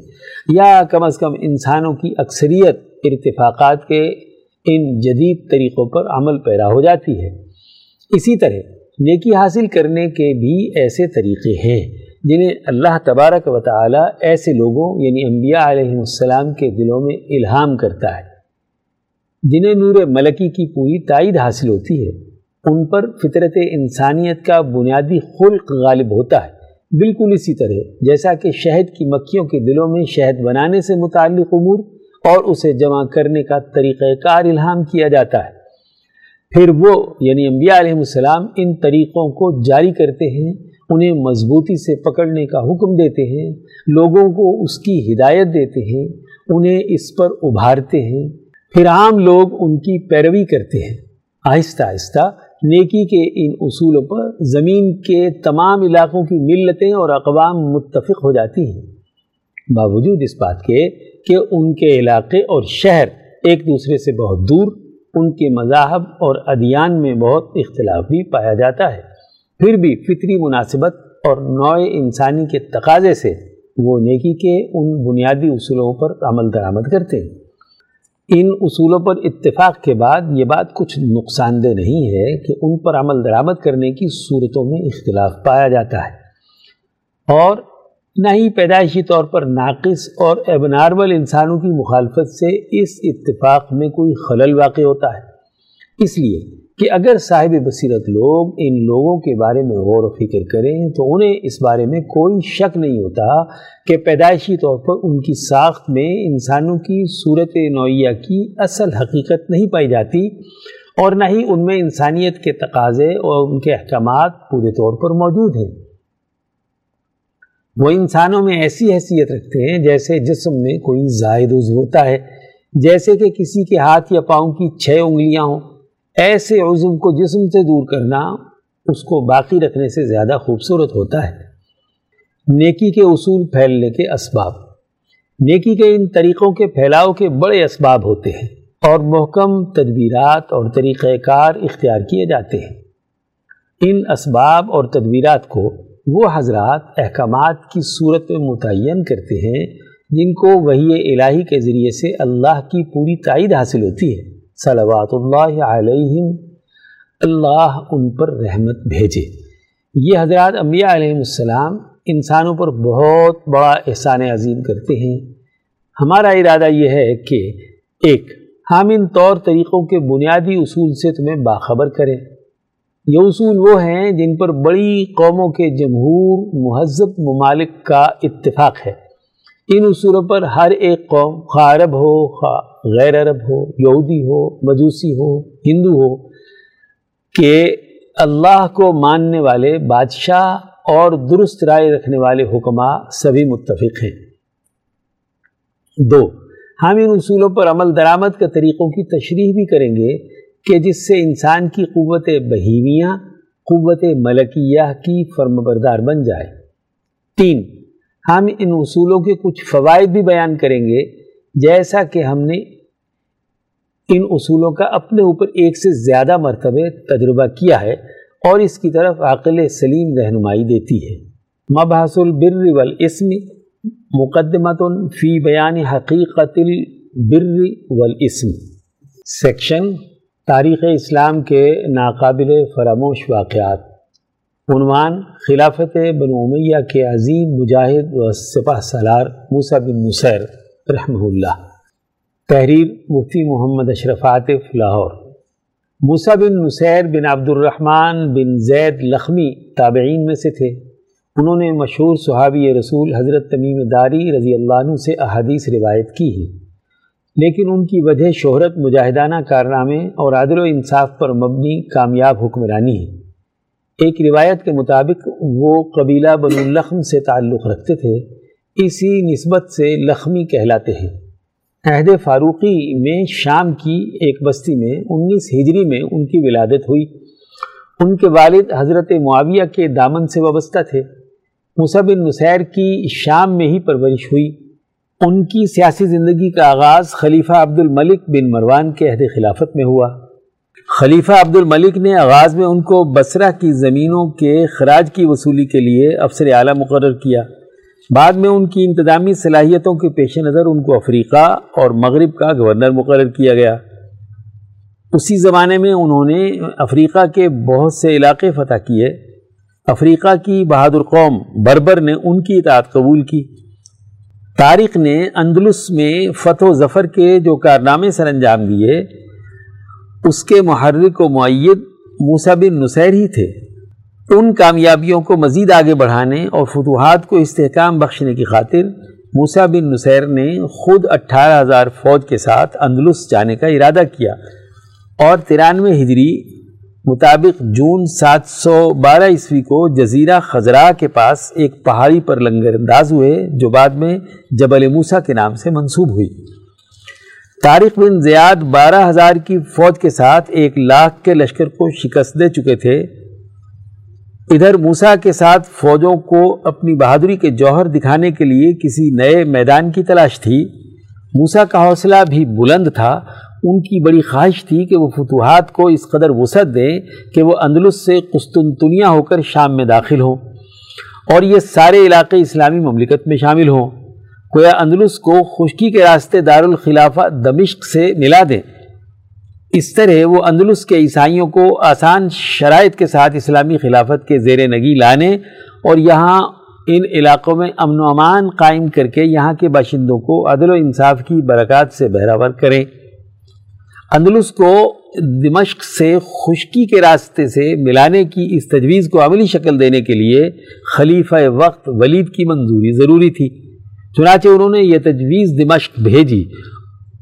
یا کم از کم انسانوں کی اکثریت ارتفاقات کے ان جدید طریقوں پر عمل پیرا ہو جاتی ہے۔ اسی طرح نیکی حاصل کرنے کے بھی ایسے طریقے ہیں جنہیں اللہ تبارک و تعالی ایسے لوگوں یعنی انبیاء علیہ السلام کے دلوں میں الہام کرتا ہے، جنہیں نور ملکی کی پوری تائید حاصل ہوتی ہے۔ ان پر فطرت انسانیت کا بنیادی خلق غالب ہوتا ہے۔ بالکل اسی طرح، جیسا کہ شہد کی مکھیوں کے دلوں میں شہد بنانے سے متعلق امور اور اسے جمع کرنے کا طریقہ کار الہام کیا جاتا ہے۔ پھر وہ یعنی انبیاء علیہ السلام، ان طریقوں کو جاری کرتے ہیں، انہیں مضبوطی سے پکڑنے کا حکم دیتے ہیں، لوگوں کو اس کی ہدایت دیتے ہیں، انہیں اس پر ابھارتے ہیں۔ پھر عام لوگ ان کی پیروی کرتے ہیں۔ آہستہ آہستہ نیکی کے ان اصولوں پر زمین کے تمام علاقوں کی ملتیں اور اقوام متفق ہو جاتی ہیں۔ باوجود اس بات کے کہ ان کے علاقے اور شہر ایک دوسرے سے بہت دور، ان کے مذاہب اور ادیان میں بہت اختلاف بھی پایا جاتا ہے۔ پھر بھی فطری مناسبت اور نوع انسانی کے تقاضے سے وہ نیکی کے ان بنیادی اصولوں پر عمل درآمد کرتے ہیں۔ ان اصولوں پر اتفاق کے بعد یہ بات کچھ نقصان دہ نہیں ہے کہ ان پر عمل درآمد کرنے کی صورتوں میں اختلاف پایا جاتا ہے۔ اور نہ ہی پیدائشی طور پر ناقص اور ایبنارمل انسانوں کی مخالفت سے اس اتفاق میں کوئی خلل واقع ہوتا ہے۔ اس لیے کہ اگر صاحب بصیرت لوگ ان لوگوں کے بارے میں غور و فکر کریں تو انہیں اس بارے میں کوئی شک نہیں ہوتا کہ پیدائشی طور پر ان کی ساخت میں انسانوں کی صورت نوعیہ کی اصل حقیقت نہیں پائی جاتی اور نہ ہی ان میں انسانیت کے تقاضے اور ان کے احکامات پورے طور پر موجود ہیں۔ وہ انسانوں میں ایسی حیثیت رکھتے ہیں جیسے جسم میں کوئی زائد عضو ہوتا ہے، جیسے کہ کسی کے ہاتھ یا پاؤں کی چھ انگلیاں ہوں۔ ایسے عزم کو جسم سے دور کرنا اس کو باقی رکھنے سے زیادہ خوبصورت ہوتا ہے۔ نیکی کے اصول پھیلنے کے اسباب۔ نیکی کے ان طریقوں کے پھیلاؤ کے بڑے اسباب ہوتے ہیں اور محکم تدبیرات اور طریقہ کار اختیار کیے جاتے ہیں۔ ان اسباب اور تدبیرات کو وہ حضرات احکامات کی صورت میں متعین کرتے ہیں جن کو وہی الہی کے ذریعے سے اللہ کی پوری تائید حاصل ہوتی ہے۔ صلوات اللہ علیہم، اللہ ان پر رحمت بھیجے۔ یہ حضرات انبیاء علیہ السلام انسانوں پر بہت بڑا احسان عظیم کرتے ہیں۔ ہمارا ارادہ یہ ہے کہ ایک ہم ان طور طریقوں کے بنیادی اصول سے تمہیں باخبر کریں۔ یہ اصول وہ ہیں جن پر بڑی قوموں کے جمہور، مہذب ممالک کا اتفاق ہے۔ ان اصولوں پر ہر ایک قوم خواہ عرب ہو خواہ غیر عرب ہو، یہودی ہو، مجوسی ہو، ہندو ہو، کہ اللہ کو ماننے والے بادشاہ اور درست رائے رکھنے والے حکمہ سبھی متفق ہیں۔ دو، ہم ان اصولوں پر عمل درآمد کے طریقوں کی تشریح بھی کریں گے کہ جس سے انسان کی قوت بہیمیہ، قوت ملکیہ کی فرم بردار بن جائے۔ تین ہم ان اصولوں کے کچھ فوائد بھی بیان کریں گے، جیسا کہ ہم نے ان اصولوں کا اپنے اوپر ایک سے زیادہ مرتبہ تجربہ کیا ہے اور اس کی طرف عقل سلیم رہنمائی دیتی ہے۔ مبحث البر والاسم مقدمت فی بیان حقیقت البر والاسم۔ سیکشن تاریخ اسلام کے ناقابل فراموش واقعات۔ عنوان خلافت بن امیہ کے عظیم مجاہد و سپہ سالار موسیٰ بن نصیر، رحمہ اللہ۔ تحریر مفتی محمد اشرف عاطف، لاہور۔ موسیٰ بن نصیر بن عبد الرحمن بن زید لخمی تابعین میں سے تھے۔ انہوں نے مشہور صحابی رسول حضرت تمیم داری رضی اللہ عنہ سے احادیث روایت کی ہے لیکن ان کی وجہ شہرت مجاہدانہ کارنامے اور عادل و انصاف پر مبنی کامیاب حکمرانی ہے۔ ایک روایت کے مطابق وہ قبیلہ بن الخم سے تعلق رکھتے تھے، اسی نسبت سے لخمی کہلاتے ہیں۔ عہد فاروقی میں شام کی ایک بستی میں انیس ہجری میں ان کی ولادت ہوئی۔ ان کے والد حضرت معاویہ کے دامن سے وابستہ تھے۔ بن نصیر کی شام میں ہی پرورش ہوئی۔ ان کی سیاسی زندگی کا آغاز خلیفہ عبد الملک بن مروان کے عہد خلافت میں ہوا۔ خلیفہ عبد الملک نے آغاز میں ان کو بصرہ کی زمینوں کے خراج کی وصولی کے لیے افسر اعلیٰ مقرر کیا۔ بعد میں ان کی انتظامی صلاحیتوں کے پیش نظر ان کو افریقہ اور مغرب کا گورنر مقرر کیا گیا۔ اسی زمانے میں انہوں نے افریقہ کے بہت سے علاقے فتح کیے۔ افریقہ کی بہادر قوم بربر نے ان کی اطاعت قبول کی۔ تاریخ نے اندلس میں فتح و ظفر کے جو کارنامے سر انجام دیے اس کے محرک و معید موسیٰ بن نصیر ہی تھے۔ ان کامیابیوں کو مزید آگے بڑھانے اور فتوحات کو استحکام بخشنے کی خاطر موسیٰ بن نصیر نے خود اٹھارہ ہزار فوج کے ساتھ اندلس جانے کا ارادہ کیا اور ترانوے ہجری مطابق جون سات سو بارہ عیسوی کو جزیرہ خزرا کے پاس ایک پہاڑی پر لنگر انداز ہوئے جو بعد میں جبل موسیٰ کے نام سے منصوب ہوئی۔ تاریخ بن زیاد بارہ ہزار کی فوج کے ساتھ ایک لاکھ کے لشکر کو شکست دے چکے تھے۔ ادھر موسیٰ کے ساتھ فوجوں کو اپنی بہادری کے جوہر دکھانے کے لیے کسی نئے میدان کی تلاش تھی۔ موسیٰ کا حوصلہ بھی بلند تھا۔ ان کی بڑی خواہش تھی کہ وہ فتوحات کو اس قدر وسعت دیں کہ وہ اندلس سے قسطنطنیہ ہو کر شام میں داخل ہوں اور یہ سارے علاقے اسلامی مملکت میں شامل ہوں۔ گویا اندلس کو خشکی کے راستے دارالخلافہ دمشق سے ملا دیں۔ اس طرح وہ اندلس کے عیسائیوں کو آسان شرائط کے ساتھ اسلامی خلافت کے زیر نگی لانے اور یہاں ان علاقوں میں امن و امان قائم کر کے یہاں کے باشندوں کو عدل و انصاف کی برکات سے بہراور کریں۔ اندلس کو دمشق سے خشکی کے راستے سے ملانے کی اس تجویز کو عملی شکل دینے کے لیے خلیفہ وقت ولید کی منظوری ضروری تھی۔ چنانچہ انہوں نے یہ تجویز دمشق بھیجی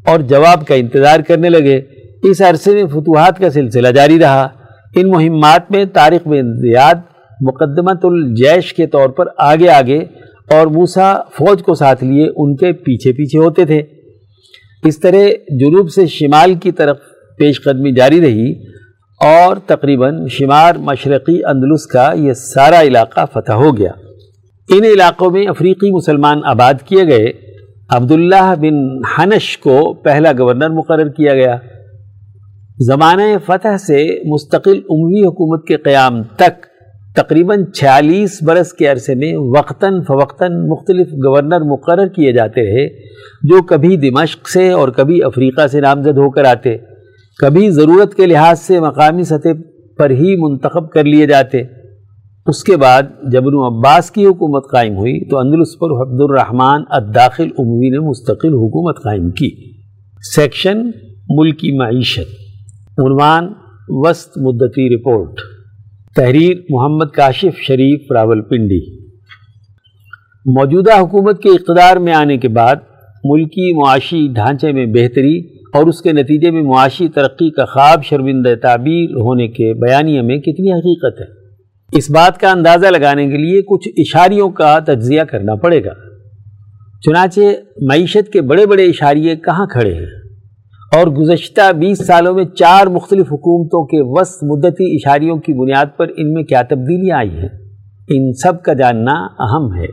اور جواب کا انتظار کرنے لگے۔ اس عرصے میں فتوحات کا سلسلہ جاری رہا۔ ان مہمات میں تاریخ میں زیاد مقدمت الجیش کے طور پر آگے آگے اور موسیٰ فوج کو ساتھ لیے ان کے پیچھے پیچھے ہوتے تھے۔ اس طرح جنوب سے شمال کی طرف پیش قدمی جاری رہی اور تقریباً شمار مشرقی اندلس کا یہ سارا علاقہ فتح ہو گیا۔ ان علاقوں میں افریقی مسلمان آباد کیے گئے، عبداللہ بن حنش کو پہلا گورنر مقرر کیا گیا۔ زمانہ فتح سے مستقل عموی حکومت کے قیام تک تقریباً چھیالیس برس کے عرصے میں وقتاً فوقتاً مختلف گورنر مقرر کیے جاتے رہے، جو کبھی دمشق سے اور کبھی افریقہ سے نامزد ہو کر آتے۔ کبھی ضرورت کے لحاظ سے مقامی سطح پر ہی منتخب کر لیے جاتے۔ اس کے بعد جب انو عباس کی حکومت قائم ہوئی تو اندلس پر عبد الرحمن الداخل عموی نے مستقل حکومت قائم کی۔ سیکشن ملکی معیشت۔ عنوان وسط مدتی رپورٹ۔ تحریر محمد کاشف شریف، راول پنڈی۔ موجودہ حکومت کے اقتدار میں آنے کے بعد ملکی معاشی ڈھانچے میں بہتری اور اس کے نتیجے میں معاشی ترقی کا خواب شرمندہ تعبیر ہونے کے بیانیے میں کتنی حقیقت ہے۔ اس بات کا اندازہ لگانے کے لیے کچھ اشاریوں کا تجزیہ کرنا پڑے گا۔ چنانچہ معیشت کے بڑے بڑے اشاریے کہاں کھڑے ہیں؟ اور گزشتہ بیس سالوں میں چار مختلف حکومتوں کے وسط مدتی اشاریوں کی بنیاد پر ان میں کیا تبدیلیاں آئی ہیں؟ ان سب کا جاننا اہم ہے۔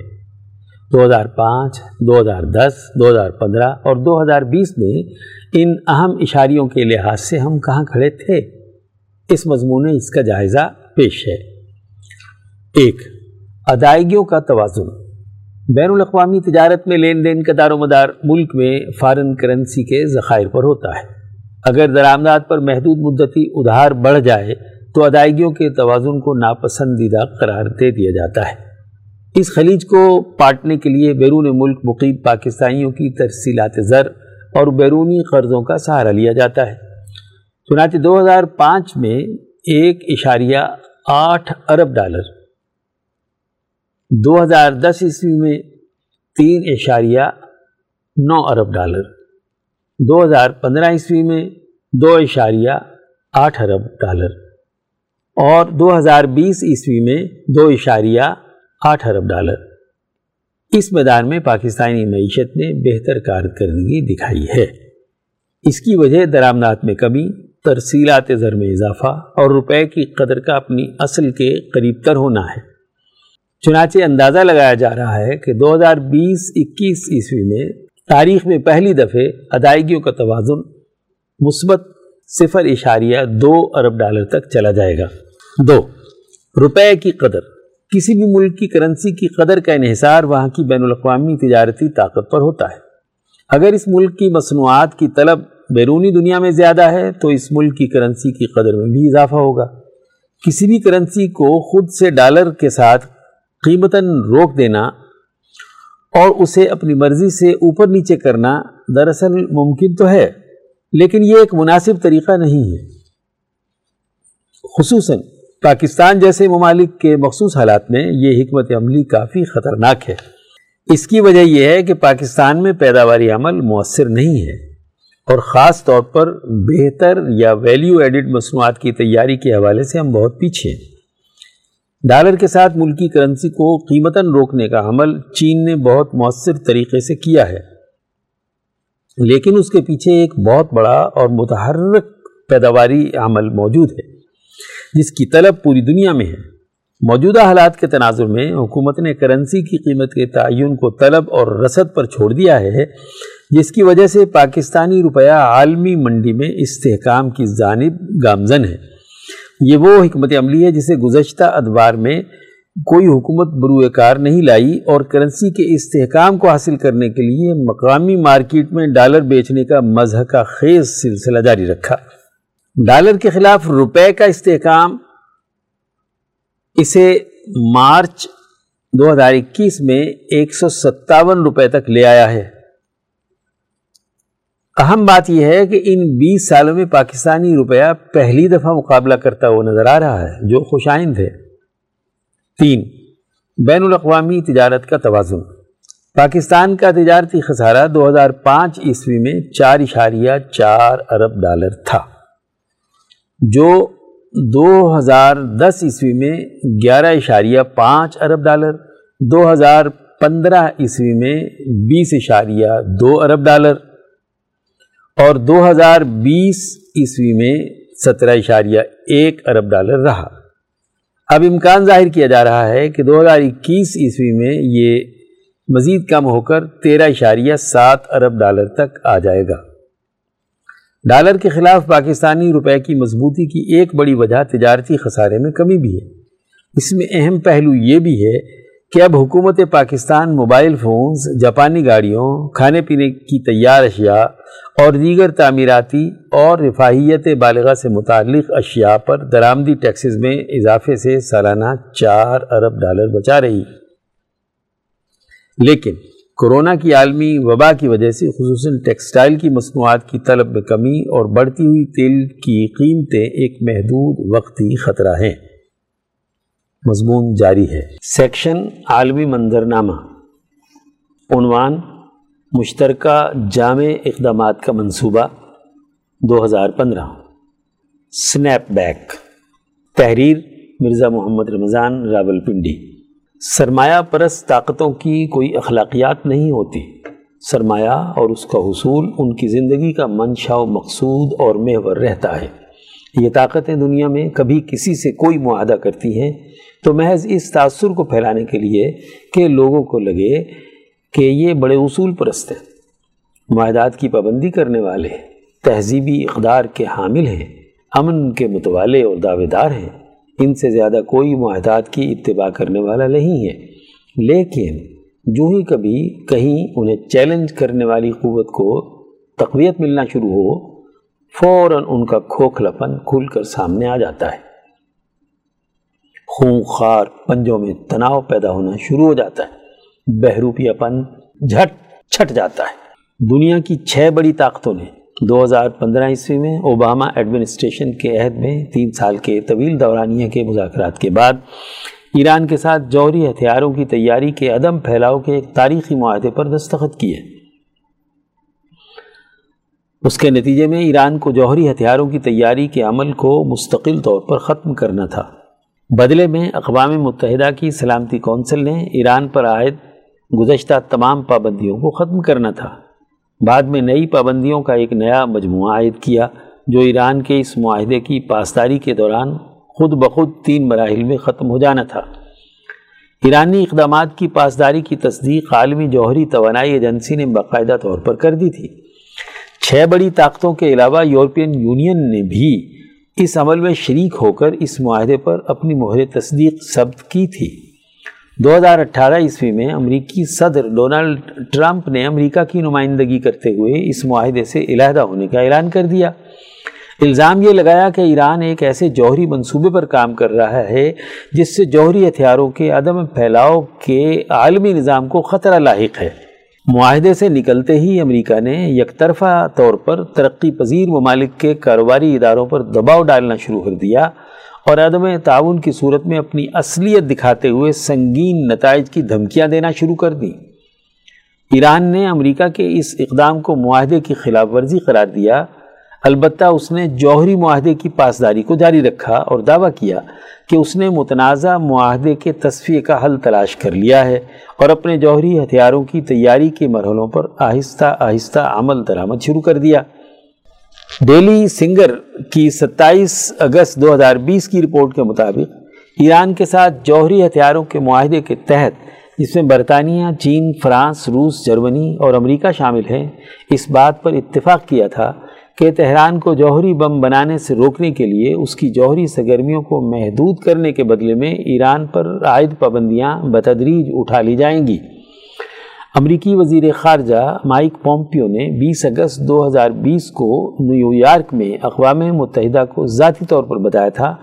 دو ہزار پانچ، دو ہزار دس، دو ہزار پندرہ اور دو ہزار بیس میں ان اہم اشاریوں کے لحاظ سے ہم کہاں کھڑے تھے؟ اس مضمون میں اس کا جائزہ پیش ہے۔ ایک، ادائیگیوں کا توازن۔ بین الاقوامی تجارت میں لین دین کا دار و مدار ملک میں فارن کرنسی کے ذخائر پر ہوتا ہے۔ اگر درآمدات پر محدود مدتی ادھار بڑھ جائے، تو ادائیگیوں کے توازن کو ناپسندیدہ قرار دے دیا جاتا ہے۔ اس خلیج کو پاٹنے کے لیے بیرون ملک مقیم پاکستانیوں کی ترسیلات زر اور بیرونی قرضوں کا سہارا لیا جاتا ہے۔ چنانچہ دو ہزار پانچ میں ایک اشاریہ آٹھ ارب ڈالر دو ہزار دس عیسوی میں تین اشاریہ نو ارب ڈالر۔ دو ہزار پندرہ عیسوی میں دو اشاریہ آٹھ ارب ڈالر۔ اور دو ہزار بیس عیسوی میں دو اشاریہ آٹھ ارب ڈالر۔ اس میدان میں پاکستانی معیشت نے بہتر کارکردگی دکھائی ہے۔ اس کی وجہ درآمدات میں کمی، ترسیلات زر میں اضافہ اور روپے کی قدر کا اپنی اصل کے قریب تر ہونا ہے۔ چنانچہ اندازہ لگایا جا رہا ہے کہ دو ہزار بیس اکیس عیسوی میں تاریخ میں پہلی دفعہ ادائیگیوں کا توازن مثبت صفر اشاریہ دو ارب ڈالر تک چلا جائے گا۔ دو، روپے کی قدر۔ کسی بھی ملک کی کرنسی کی قدر کا انحصار وہاں کی بین الاقوامی تجارتی طاقت پر ہوتا ہے۔ اگر اس ملک کی مصنوعات کی طلب بیرونی دنیا میں زیادہ ہے، تو اس ملک کی کرنسی کی قدر میں بھی اضافہ ہوگا۔ کسی بھی کرنسی کو خود سے ڈالر کے ساتھ قیمتاً روک دینا اور اسے اپنی مرضی سے اوپر نیچے کرنا دراصل ممکن تو ہے، لیکن یہ ایک مناسب طریقہ نہیں ہے۔ خصوصاً پاکستان جیسے ممالک کے مخصوص حالات میں یہ حکمت عملی کافی خطرناک ہے۔ اس کی وجہ یہ ہے کہ پاکستان میں پیداواری عمل مؤثر نہیں ہے اور خاص طور پر بہتر یا ویلیو ایڈڈ مصنوعات کی تیاری کے حوالے سے ہم بہت پیچھے ہیں۔ ڈالر کے ساتھ ملکی کرنسی کو قیمتاً روکنے کا عمل چین نے بہت مؤثر طریقے سے کیا ہے۔ لیکن اس کے پیچھے ایک بہت بڑا اور متحرک پیداواری عمل موجود ہے، جس کی طلب پوری دنیا میں ہے۔ موجودہ حالات کے تناظر میں حکومت نے کرنسی کی قیمت کے تعین کو طلب اور رسد پر چھوڑ دیا ہے، جس کی وجہ سے پاکستانی روپیہ عالمی منڈی میں استحکام کی جانب گامزن ہے۔ یہ وہ حکمت عملی ہے جسے گزشتہ ادوار میں کوئی حکومت بروئے کار نہیں لائی اور کرنسی کے استحکام کو حاصل کرنے کے لیے مقامی مارکیٹ میں ڈالر بیچنے کا مذہب کا خیز سلسلہ جاری رکھا۔ ڈالر کے خلاف روپے کا استحکام اسے مارچ دو ہزار اکیس میں ایک سو ستاون روپے تک لے آیا ہے۔ اہم بات یہ ہے کہ ان بیس سالوں میں پاکستانی روپیہ پہلی دفعہ مقابلہ کرتا ہوا نظر آ رہا ہے، جو خوش آئند ہے تین، بین الاقوامی تجارت کا توازن۔ پاکستان کا تجارتی خسارہ دو ہزار پانچ عیسوی میں چار اشاریہ چار ارب ڈالر تھا، جو دو ہزار دس عیسوی میں گیارہ اشاریہ پانچ ارب ڈالر، دو ہزار پندرہ عیسوی میں بیس اشاریہ دو ارب ڈالر۔ اور دو ہزار بیس عیسوی میں سترہ اشاریہ ایک ارب ڈالر رہا۔ اب امکان ظاہر کیا جا رہا ہے کہ دو ہزار اکیس عیسوی میں یہ مزید کم ہو کر تیرہ اشاریہ سات ارب ڈالر تک آ جائے گا۔ ڈالر کے خلاف پاکستانی روپے کی مضبوطی کی ایک بڑی وجہ تجارتی خسارے میں کمی بھی ہے۔ اس میں اہم پہلو یہ بھی ہے کہ اب حکومت پاکستان موبائل فونز، جاپانی گاڑیوں، کھانے پینے کی تیار اشیاء اور دیگر تعمیراتی اور رفاہیت بالغہ سے متعلق اشیاء پر درآمدی ٹیکسز میں اضافے سے سالانہ چار ارب ڈالر بچا رہی۔ لیکن کورونا کی عالمی وبا کی وجہ سے خصوصاً ٹیکسٹائل کی مصنوعات کی طلب میں کمی اور بڑھتی ہوئی تیل کی قیمتیں ایک محدود وقتی خطرہ ہیں۔ مضمون جاری ہے۔ سیکشن عالمی منظرنامہ عنوان مشترکہ جامع اقدامات کا منصوبہ دو ہزار پندرہ۔ Snap back. تحریر مرزا محمد رمضان راول پنڈی سرمایہ پرست طاقتوں کی کوئی اخلاقیات نہیں ہوتی۔ سرمایہ اور اس کا حصول ان کی زندگی کا منشا و مقصود اور محور رہتا ہے۔ یہ طاقتیں دنیا میں کبھی کسی سے کوئی معاہدہ کرتی ہیں۔ تو محض اس تاثر کو پھیلانے کے لیے کہ لوگوں کو لگے کہ یہ بڑے اصول پرست ہیں، معاہدات کی پابندی کرنے والے، تہذیبی اقدار کے حامل ہیں، امن کے متوالے اور دعوے دار ہیں۔ ان سے زیادہ کوئی معاہدات کی اتباع کرنے والا نہیں ہے۔ لیکن جو ہی کبھی کہیں انہیں چیلنج کرنے والی قوت کو تقویت ملنا شروع ہو، فوراً ان کا کھوکھلاپن کھل کر سامنے آ جاتا ہے۔ خون خار پنجوں میں تناؤ پیدا ہونا شروع ہو جاتا ہے۔ بہروپیا پن جھٹ چھٹ جاتا ہے۔ دنیا کی چھ بڑی طاقتوں نے دو ہزار پندرہ عیسوی میں اوباما ایڈمنسٹریشن کے عہد میں تین سال کے طویل دورانیہ کے مذاکرات کے بعد ایران کے ساتھ جوہری ہتھیاروں کی تیاری کے عدم پھیلاؤ کے ایک تاریخی معاہدے پر دستخط کیے۔ اس کے نتیجے میں ایران کو جوہری ہتھیاروں کی تیاری کے عمل کو مستقل طور پر ختم کرنا تھا۔ بدلے میں اقوام متحدہ کی سلامتی کونسل نے ایران پر عائد گزشتہ تمام پابندیوں کو ختم کرنا تھا۔ بعد میں نئی پابندیوں کا ایک نیا مجموعہ عائد کیا، جو ایران کے اس معاہدے کی پاسداری کے دوران خود بخود تین مراحل میں ختم ہو جانا تھا۔ ایرانی اقدامات کی پاسداری کی تصدیق عالمی جوہری توانائی ایجنسی نے باقاعدہ طور پر کر دی تھی۔ چھ بڑی طاقتوں کے علاوہ یورپین یونین نے بھی اس عمل میں شریک ہو کر اس معاہدے پر اپنی مہر تصدیق ثبت کی تھی۔ دو ہزار اٹھارہ عیسوی میں امریکی صدر ڈونلڈ ٹرمپ نے امریکہ کی نمائندگی کرتے ہوئے اس معاہدے سے علیحدہ ہونے کا اعلان کر دیا۔ الزام یہ لگایا کہ ایران ایک ایسے جوہری منصوبے پر کام کر رہا ہے جس سے جوہری ہتھیاروں کے عدم پھیلاؤ کے عالمی نظام کو خطرہ لاحق ہے۔ معاہدے سے نکلتے ہی امریکہ نے یک طرفہ طور پر ترقی پذیر ممالک کے کاروباری اداروں پر دباؤ ڈالنا شروع کر دیا۔ اور عدم تعاون کی صورت میں اپنی اصلیت دکھاتے ہوئے سنگین نتائج کی دھمکیاں دینا شروع کر دیں۔ ایران نے امریکہ کے اس اقدام کو معاہدے کی خلاف ورزی قرار دیا۔ البتہ اس نے جوہری معاہدے کی پاسداری کو جاری رکھا اور دعویٰ کیا کہ اس نے متنازع معاہدے کے تصفیے کا حل تلاش کر لیا ہے اور اپنے جوہری ہتھیاروں کی تیاری کے مرحلوں پر آہستہ آہستہ عمل درآمد شروع کر دیا۔ ڈیلی سنگر کی ستائیس اگست دو ہزار بیس کی رپورٹ کے مطابق ایران کے ساتھ جوہری ہتھیاروں کے معاہدے کے تحت، جس میں برطانیہ، چین، فرانس، روس، جرمنی اور امریکہ شامل ہیں، اس بات پر اتفاق کیا تھا کہ تہران کو جوہری بم بنانے سے روکنے کے لیے اس کی جوہری سرگرمیوں کو محدود کرنے کے بدلے میں ایران پر عائد پابندیاں بتدریج اٹھا لی جائیں گی۔ امریکی وزیر خارجہ مائک پومپیو نے بیس اگست دو ہزار بیس کو نیو یارک میں اقوام متحدہ کو ذاتی طور پر بتایا تھا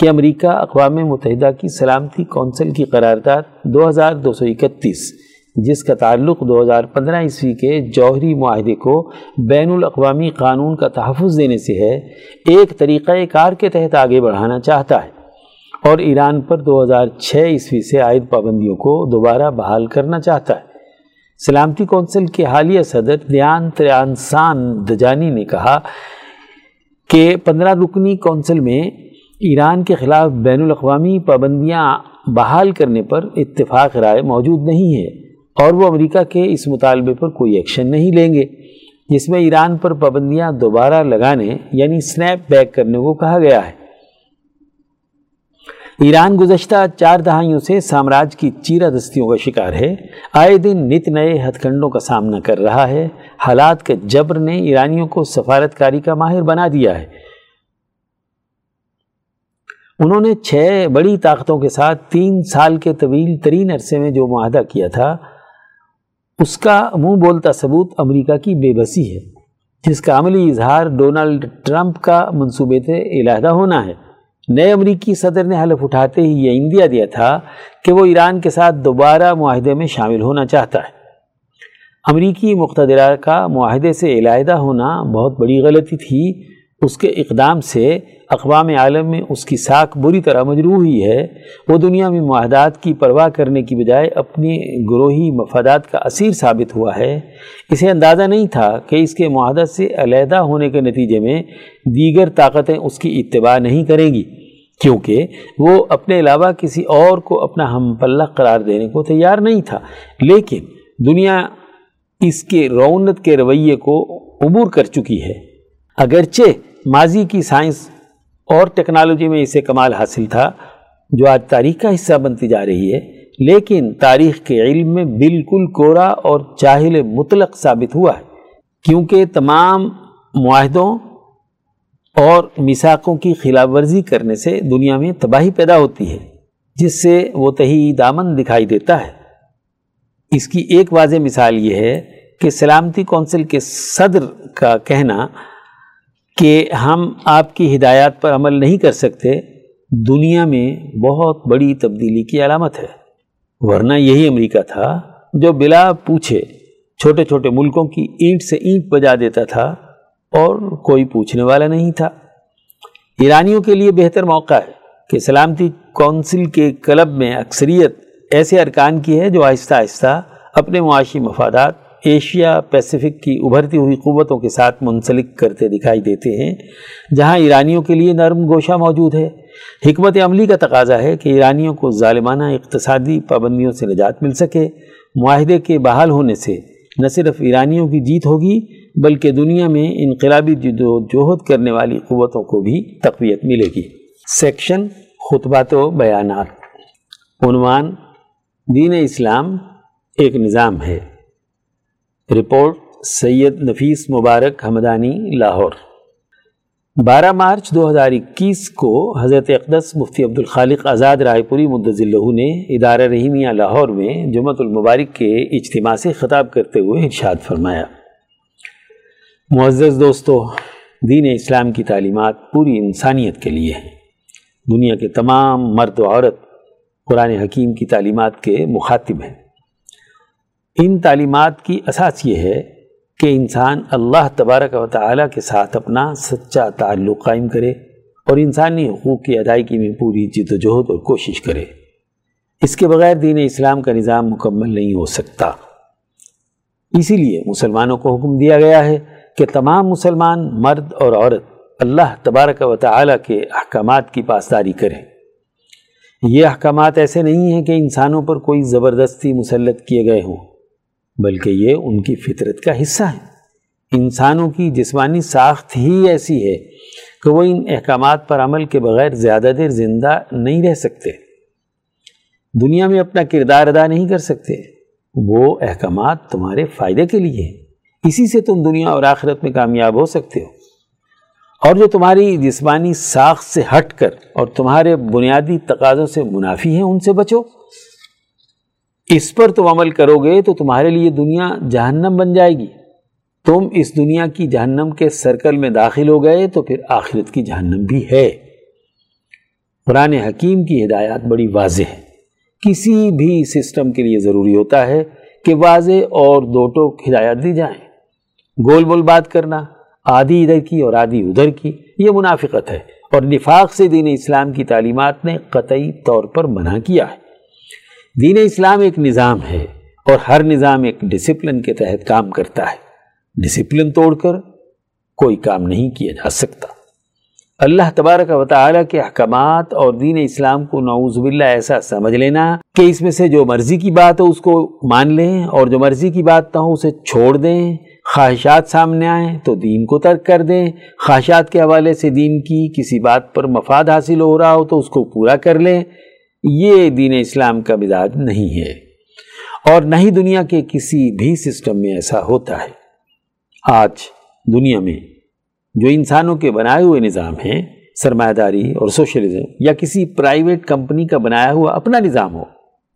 کہ امریکہ اقوام متحدہ کی سلامتی کونسل کی قرارداد دو ہزار دو سو اکتیس، جس کا تعلق دو ہزار پندرہ عیسوی کے جوہری معاہدے کو بین الاقوامی قانون کا تحفظ دینے سے ہے، ایک طریقہ کار کے تحت آگے بڑھانا چاہتا ہے۔ اور ایران پر دو ہزار چھ عیسوی سے عائد پابندیوں کو دوبارہ بحال کرنا چاہتا ہے۔ سلامتی کونسل کے حالیہ صدر دیان تریانسان دجانی نے کہا کہ پندرہ رکنی کونسل میں ایران کے خلاف بین الاقوامی پابندیاں بحال کرنے پر اتفاق رائے موجود نہیں ہے اور وہ امریکہ کے اس مطالبے پر کوئی ایکشن نہیں لیں گے، جس میں ایران پر پابندیاں دوبارہ لگانے یعنی سنیپ بیک کرنے کو کہا گیا ہے۔ ایران گزشتہ چار دہائیوں سے سامراج کی چیرہ دستیوں کا شکار ہے۔ آئے دن نت نئے ہتھ کنڈوں کا سامنا کر رہا ہے۔ حالات کے جبر نے ایرانیوں کو سفارت کاری کا ماہر بنا دیا ہے۔ انہوں نے چھ بڑی طاقتوں کے ساتھ تین سال کے طویل ترین عرصے میں جو معاہدہ کیا تھا، اس کا منہ بولتا ثبوت امریکہ کی بے بسی ہے، جس کا عملی اظہار ڈونلڈ ٹرمپ کا منصوبے سے علیحدہ ہونا ہے۔ نئے امریکی صدر نے حلف اٹھاتے ہی یہ اندیا دیا تھا کہ وہ ایران کے ساتھ دوبارہ معاہدے میں شامل ہونا چاہتا ہے۔ امریکی مقتدرہ کا معاہدے سے علیحدہ ہونا بہت بڑی غلطی تھی۔ اس کے اقدام سے اقوام عالم میں اس کی ساکھ بری طرح مجروح ہوئی ہے، وہ دنیا میں معاہدات کی پرواہ کرنے کی بجائے اپنی گروہی مفادات کا اسیر ثابت ہوا ہے۔ اسے اندازہ نہیں تھا کہ اس کے معاہدت سے علیحدہ ہونے کے نتیجے میں دیگر طاقتیں اس کی اتباع نہیں کریں گی، کیونکہ وہ اپنے علاوہ کسی اور کو اپنا ہم پلہ قرار دینے کو تیار نہیں تھا۔ لیکن دنیا اس کے رونت کے رویے کو عبور کر چکی ہے۔ اگرچہ ماضی کی سائنس اور ٹیکنالوجی میں اسے کمال حاصل تھا، جو آج تاریخ کا حصہ بنتی جا رہی ہے، لیکن تاریخ کے علم میں بالکل کورا اور چاہل مطلق ثابت ہوا ہے، کیونکہ تمام معاہدوں اور مساقوں کی خلاف ورزی کرنے سے دنیا میں تباہی پیدا ہوتی ہے، جس سے وہ تہی دامن دکھائی دیتا ہے۔ اس کی ایک واضح مثال یہ ہے کہ سلامتی کونسل کے صدر کا کہنا کہ ہم آپ کی ہدایات پر عمل نہیں کر سکتے، دنیا میں بہت بڑی تبدیلی کی علامت ہے۔ ورنہ یہی امریکہ تھا جو بلا پوچھے چھوٹے چھوٹے ملکوں کی اینٹ سے اینٹ بجا دیتا تھا اور کوئی پوچھنے والا نہیں تھا۔ ایرانیوں کے لیے بہتر موقع ہے کہ سلامتی کونسل کے کلب میں اکثریت ایسے ارکان کی ہے جو آہستہ آہستہ اپنے معاشی مفادات ایشیا پیسیفک کی ابھرتی ہوئی قوتوں کے ساتھ منسلک کرتے دکھائی دیتے ہیں، جہاں ایرانیوں کے لیے نرم گوشہ موجود ہے۔ حکمت عملی کا تقاضا ہے کہ ایرانیوں کو ظالمانہ اقتصادی پابندیوں سے نجات مل سکے۔ معاہدے کے بحال ہونے سے نہ صرف ایرانیوں کی جیت ہوگی، بلکہ دنیا میں انقلابی جد و جہد کرنے والی قوتوں کو بھی تقویت ملے گی۔ سیکشن خطبات و بیانات۔ عنوان دین اسلام ایک نظام ہے۔ رپورٹ سید نفیس مبارک حمدانی لاہور۔ بارہ مارچ دو ہزار اکیس کو حضرت اقدس مفتی عبد الخالق آزاد رائے پوری مدض اللہ نے ادارہ رحیمیہ لاہور میں جمعۃ المبارک کے اجتماع سے خطاب کرتے ہوئے ارشاد فرمایا۔ معزز دوستو، دین اسلام کی تعلیمات پوری انسانیت کے لیے ہیں۔ دنیا کے تمام مرد و عورت قرآن حکیم کی تعلیمات کے مخاطب ہیں۔ ان تعلیمات کی اساس یہ ہے کہ انسان اللہ تبارک و تعالیٰ کے ساتھ اپنا سچا تعلق قائم کرے اور انسانی حقوق کی ادائیگی میں پوری جد و جہد اور کوشش کرے۔ اس کے بغیر دین اسلام کا نظام مکمل نہیں ہو سکتا۔ اسی لیے مسلمانوں کو حکم دیا گیا ہے کہ تمام مسلمان مرد اور عورت اللہ تبارک و تعالیٰ کے احکامات کی پاسداری کریں۔ یہ احکامات ایسے نہیں ہیں کہ انسانوں پر کوئی زبردستی مسلط کیے گئے ہوں۔ بلکہ یہ ان کی فطرت کا حصہ ہے۔ انسانوں کی جسمانی ساخت ہی ایسی ہے کہ وہ ان احکامات پر عمل کے بغیر زیادہ دیر زندہ نہیں رہ سکتے۔ دنیا میں اپنا کردار ادا نہیں کر سکتے۔ وہ احکامات تمہارے فائدے کے لیے ہیں۔ اسی سے تم دنیا اور آخرت میں کامیاب ہو سکتے ہو۔ اور جو تمہاری جسمانی ساخت سے ہٹ کر اور تمہارے بنیادی تقاضوں سے منافی ہیں، ان سے بچو۔ اس پر تم عمل کرو گے تو تمہارے لیے دنیا جہنم بن جائے گی۔ تم اس دنیا کی جہنم کے سرکل میں داخل ہو گئے تو پھر آخرت کی جہنم بھی ہے۔ قرآن حکیم کی ہدایات بڑی واضح ہے کسی بھی سسٹم کے لیے ضروری ہوتا ہے کہ واضح اور دو ٹوک ہدایات دی جائیں۔ گول بول بات کرنا، آدھی ادھر کی اور آدھی ادھر کی، یہ منافقت ہے۔ اور نفاق سے دین اسلام کی تعلیمات نے قطعی طور پر منع کیا ہے۔ دین اسلام ایک نظام ہے اور ہر نظام ایک ڈسپلن کے تحت کام کرتا ہے۔ ڈسپلن توڑ کر کوئی کام نہیں کیا جا سکتا۔ اللہ تبارک و تعالیٰ کے احکامات اور دین اسلام کو نعوذ باللہ ایسا سمجھ لینا کہ اس میں سے جو مرضی کی بات ہو اس کو مان لیں اور جو مرضی کی بات نہ ہو اسے چھوڑ دیں۔ خواہشات سامنے آئیں تو دین کو ترک کر دیں۔ خواہشات کے حوالے سے دین کی کسی بات پر مفاد حاصل ہو رہا ہو تو اس کو پورا کر لیں۔ یہ دین اسلام کا مزاج نہیں ہے اور نہ ہی دنیا کے کسی بھی سسٹم میں ایسا ہوتا ہے۔ آج دنیا میں جو انسانوں کے بنائے ہوئے نظام ہیں سرمایہ داری اور سوشلزم یا کسی پرائیویٹ کمپنی کا بنایا ہوا اپنا نظام ہو،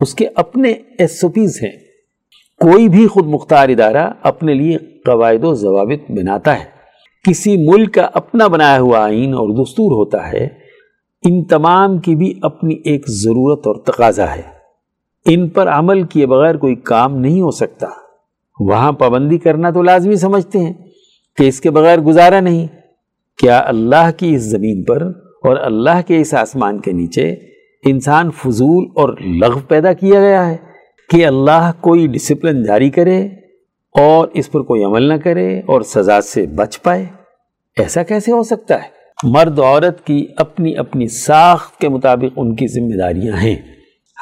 اس کے اپنے ایس او پیز ہیں۔ کوئی بھی خود مختار ادارہ اپنے لیے قواعد و ضوابط بناتا ہے۔ کسی ملک کا اپنا بنایا ہوا آئین اور دستور ہوتا ہے ان تمام کی بھی اپنی ایک ضرورت اور تقاضا ہے۔ ان پر عمل کیے بغیر کوئی کام نہیں ہو سکتا۔ وہاں پابندی کرنا تو لازمی سمجھتے ہیں کہ اس کے بغیر گزارا نہیں۔ کیا اللہ کی اس زمین پر اور اللہ کے اس آسمان کے نیچے انسان فضول اور لغو پیدا کیا گیا ہے کہ اللہ کوئی ڈسپلن جاری کرے اور اس پر کوئی عمل نہ کرے اور سزا سے بچ پائے؟ ایسا کیسے ہو سکتا ہے؟ مرد و عورت کی اپنی اپنی ساخت کے مطابق ان کی ذمہ داریاں ہیں۔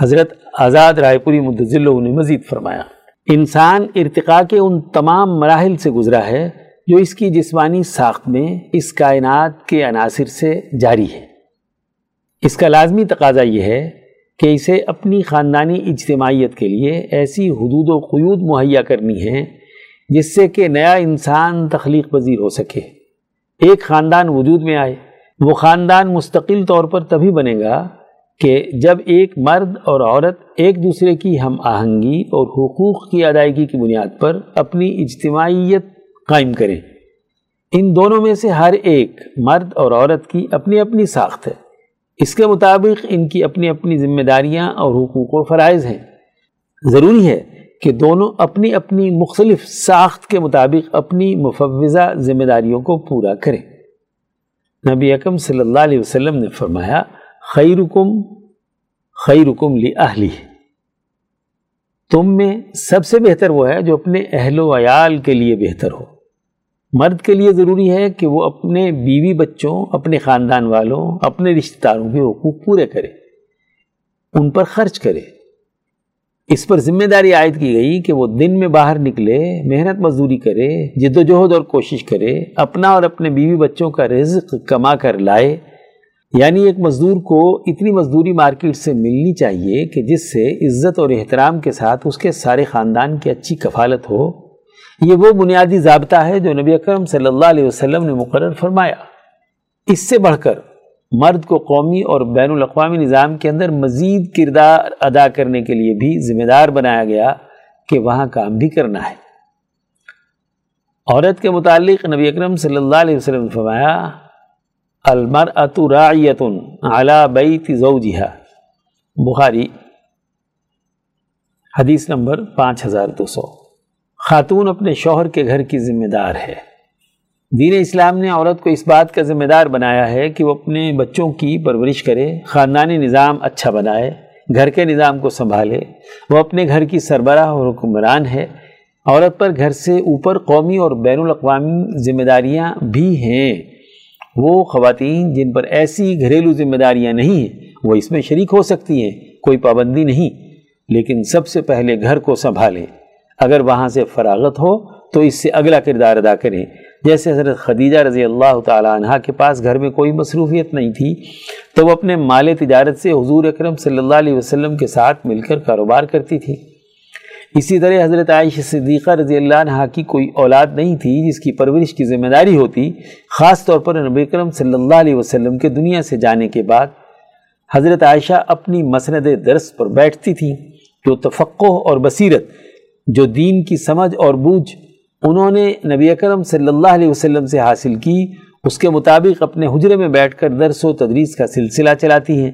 حضرت آزاد رائے پوری مدضل نے مزید فرمایا، انسان ارتقاء کے ان تمام مراحل سے گزرا ہے جو اس کی جسمانی ساخت میں اس کائنات کے عناصر سے جاری ہے۔ اس کا لازمی تقاضا یہ ہے کہ اسے اپنی خاندانی اجتماعیت کے لیے ایسی حدود و قیود مہیا کرنی ہے جس سے کہ نیا انسان تخلیق پذیر ہو سکے۔ ایک خاندان وجود میں آئے، وہ خاندان مستقل طور پر تبھی بنے گا کہ جب ایک مرد اور عورت ایک دوسرے کی ہم آہنگی اور حقوق کی ادائیگی کی بنیاد پر اپنی اجتماعیت قائم کریں۔ ان دونوں میں سے ہر ایک مرد اور عورت کی اپنی اپنی ساخت ہے۔ اس کے مطابق ان کی اپنی اپنی ذمہ داریاں اور حقوق و فرائض ہیں۔ ضروری ہے کہ دونوں اپنی اپنی مختلف ساخت کے مطابق اپنی مفوضہ ذمہ داریوں کو پورا کریں۔ نبی اکم صلی اللہ علیہ وسلم نے فرمایا، خیرکم خیرکم لی اہلی تم میں سب سے بہتر وہ ہے جو اپنے اہل و عیال کے لیے بہتر ہو۔ مرد کے لیے ضروری ہے کہ وہ اپنے بیوی بچوں، اپنے خاندان والوں، اپنے رشتہ داروں کے حقوق پورے کرے۔ ان پر خرچ کرے۔ اس پر ذمہ داری عائد کی گئی کہ وہ دن میں باہر نکلے، محنت مزدوری کرے، جد و جہد اور کوشش کرے، اپنا اور اپنے بیوی بچوں کا رزق کما کر لائے۔ یعنی ایک مزدور کو اتنی مزدوری مارکیٹ سے ملنی چاہیے کہ جس سے عزت اور احترام کے ساتھ اس کے سارے خاندان کی اچھی کفالت ہو۔ یہ وہ بنیادی ضابطہ ہے جو نبی اکرم صلی اللہ علیہ وسلم نے مقرر فرمایا۔ اس سے بڑھ کر مرد کو قومی اور بین الاقوامی نظام کے اندر مزید کردار ادا کرنے کے لیے بھی ذمہ دار بنایا گیا کہ وہاں کام بھی کرنا ہے۔ عورت کے متعلق نبی اکرم صلی اللہ علیہ وسلم نے فرمایا، المرأة راعیت علی بیت زوجہا۔ بخاری، حدیث نمبر پانچ ہزار دو سو۔ خاتون اپنے شوہر کے گھر کی ذمہ دار ہے۔ دین اسلام نے عورت کو اس بات کا ذمہ دار بنایا ہے کہ وہ اپنے بچوں کی پرورش کرے، خاندانی نظام اچھا بنائے، گھر کے نظام کو سنبھالے۔ وہ اپنے گھر کی سربراہ اور حکمران ہے۔ عورت پر گھر سے اوپر قومی اور بین الاقوامی ذمہ داریاں بھی ہیں۔ وہ خواتین جن پر ایسی گھریلو ذمہ داریاں نہیں ہیں، وہ اس میں شریک ہو سکتی ہیں، کوئی پابندی نہیں۔ لیکن سب سے پہلے گھر کو سنبھالیں۔ اگر وہاں سے فراغت ہو تو اس سے اگلا کردار ادا کریں۔ جیسے حضرت خدیجہ رضی اللہ تعالیٰ عنہ کے پاس گھر میں کوئی مصروفیت نہیں تھی، تو وہ اپنے مال تجارت سے حضور اکرم صلی اللہ علیہ وسلم کے ساتھ مل کر کاروبار کرتی تھی۔ اسی طرح حضرت عائش صدیقہ رضی اللہ عنہ کی کوئی اولاد نہیں تھی جس کی پرورش کی ذمہ داری ہوتی، خاص طور پر نبی اکرم صلی اللہ علیہ وسلم کے دنیا سے جانے کے بعد حضرت عائشہ اپنی مسند درس پر بیٹھتی تھی جو تفقع اور بصیرت، جو دین کی سمجھ اور بوجھ انہوں نے نبی اکرم صلی اللہ علیہ وسلم سے حاصل کی، اس کے مطابق اپنے حجرے میں بیٹھ کر درس و تدریس کا سلسلہ چلاتی ہیں۔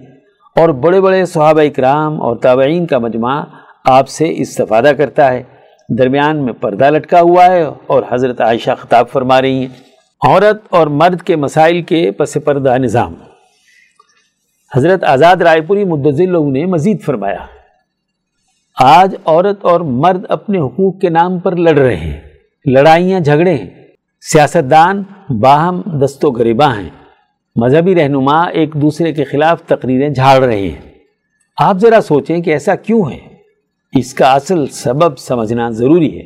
اور بڑے بڑے صحابہ اکرام اور تابعین کا مجمع آپ سے استفادہ کرتا ہے۔ درمیان میں پردہ لٹکا ہوا ہے اور حضرت عائشہ خطاب فرما رہی ہیں۔ عورت اور مرد کے مسائل کے پس پردہ نظام۔ حضرت آزاد رائے پوری مدضل نے مزید فرمایا، آج عورت اور مرد اپنے حقوق کے نام پر لڑ رہے ہیں۔ لڑائیاں جھگڑے ہیں۔ سیاستدان باہم دست و غریباں ہیں۔ مذہبی رہنما ایک دوسرے کے خلاف تقریریں جھاڑ رہے ہیں۔ آپ ذرا سوچیں کہ ایسا کیوں ہے؟ اس کا اصل سبب سمجھنا ضروری ہے۔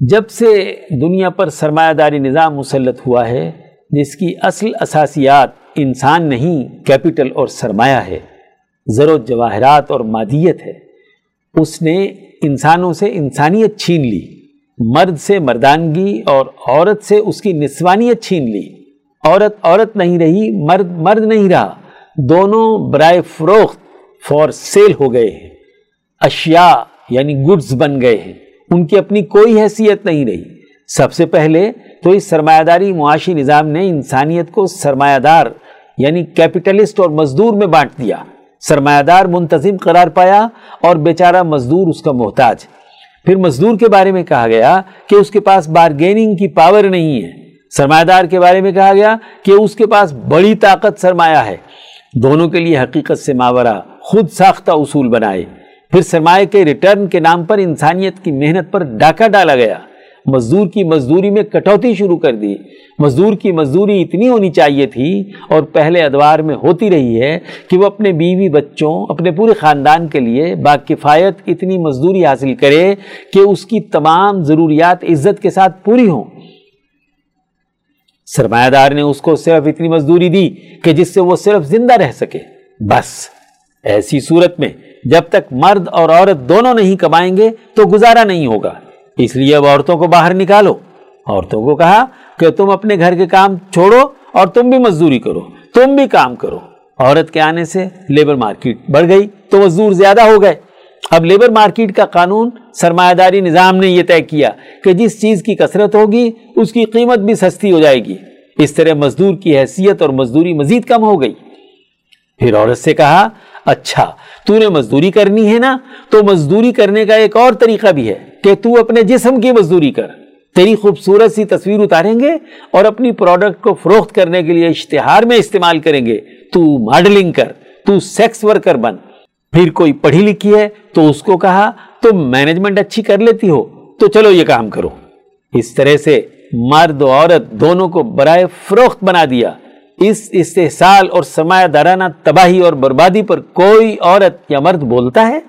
جب سے دنیا پر سرمایہ داری نظام مسلط ہوا ہے، جس کی اصل اساسیات انسان نہیں کیپٹل اور سرمایہ ہے زر و جواہرات اور مادیت ہے، اس نے انسانوں سے انسانیت چھین لی۔ مرد سے مردانگی اور عورت سے اس کی نسوانیت چھین لی۔ عورت عورت نہیں رہی، مرد مرد نہیں رہا۔ دونوں برائے فروخت فور سیل ہو گئے ہیں۔ اشیاء یعنی گڈز بن گئے ہیں۔ ان کی اپنی کوئی حیثیت نہیں رہی۔ سب سے پہلے تو اس سرمایہ داری معاشی نظام نے انسانیت کو سرمایہ دار یعنی کیپٹلسٹ اور مزدور میں بانٹ دیا۔ سرمایہ دار منتظم قرار پایا اور بیچارہ مزدور اس کا محتاج۔ پھر مزدور کے بارے میں کہا گیا کہ اس کے پاس بارگیننگ کی پاور نہیں ہے۔ سرمایہ دار کے بارے میں کہا گیا کہ اس کے پاس بڑی طاقت سرمایہ ہے۔ دونوں کے لیے حقیقت سے ماورہ خود ساختہ اصول بنائے۔ پھر سرمایہ کے ریٹرن کے نام پر انسانیت کی محنت پر ڈاکہ ڈالا گیا۔ مزدور کی مزدوری میں کٹوتی شروع کر دی۔ مزدور کی مزدوری اتنی ہونی چاہیے تھی اور پہلے ادوار میں ہوتی رہی ہے کہ وہ اپنے بیوی بچوں، اپنے پورے خاندان کے لیے باکفایت اتنی مزدوری حاصل کرے کہ اس کی تمام ضروریات عزت کے ساتھ پوری ہوں۔ سرمایہ دار نے اس کو صرف اتنی مزدوری دی کہ جس سے وہ صرف زندہ رہ سکے۔ بس، ایسی صورت میں جب تک مرد اور عورت دونوں نہیں کمائیں گے تو گزارا نہیں ہوگا۔ اس لیے اب عورتوں کو باہر نکالو۔ عورتوں کو کہا کہ تم اپنے گھر کے کام چھوڑو اور تم بھی مزدوری کرو، تم بھی کام کرو۔ عورت کے آنے سے لیبر مارکیٹ بڑھ گئی تو مزدور زیادہ ہو گئے۔ اب لیبر مارکیٹ کا قانون سرمایہ داری نظام نے یہ طے کیا کہ جس چیز کی کثرت ہوگی، اس کی قیمت بھی سستی ہو جائے گی۔ اس طرح مزدور کی حیثیت اور مزدوری مزید کم ہو گئی۔ پھر عورت سے کہا اچھا تو نے مزدوری کرنی ہے نا؟ تو مزدوری کرنے کا ایک اور طریقہ بھی ہے کہ تو اپنے جسم کی مزدوری کر۔ تیری خوبصورت سی تصویر اتاریں گے اور اپنی پروڈکٹ کو فروخت کرنے کے لیے اشتہار میں استعمال کریں گے۔ تو ماڈلنگ کر، تو سیکس ورکر بن۔ پھر کوئی پڑھی لکھی ہے تو اس کو کہا، تم مینجمنٹ اچھی کر لیتی ہو، تو چلو یہ کام کرو۔ اس طرح سے مرد و عورت دونوں کو برائے فروخت بنا دیا۔ اس استحصال اور سرمایہ دارانہ تباہی اور بربادی پر کوئی عورت یا مرد بولتا ہے؟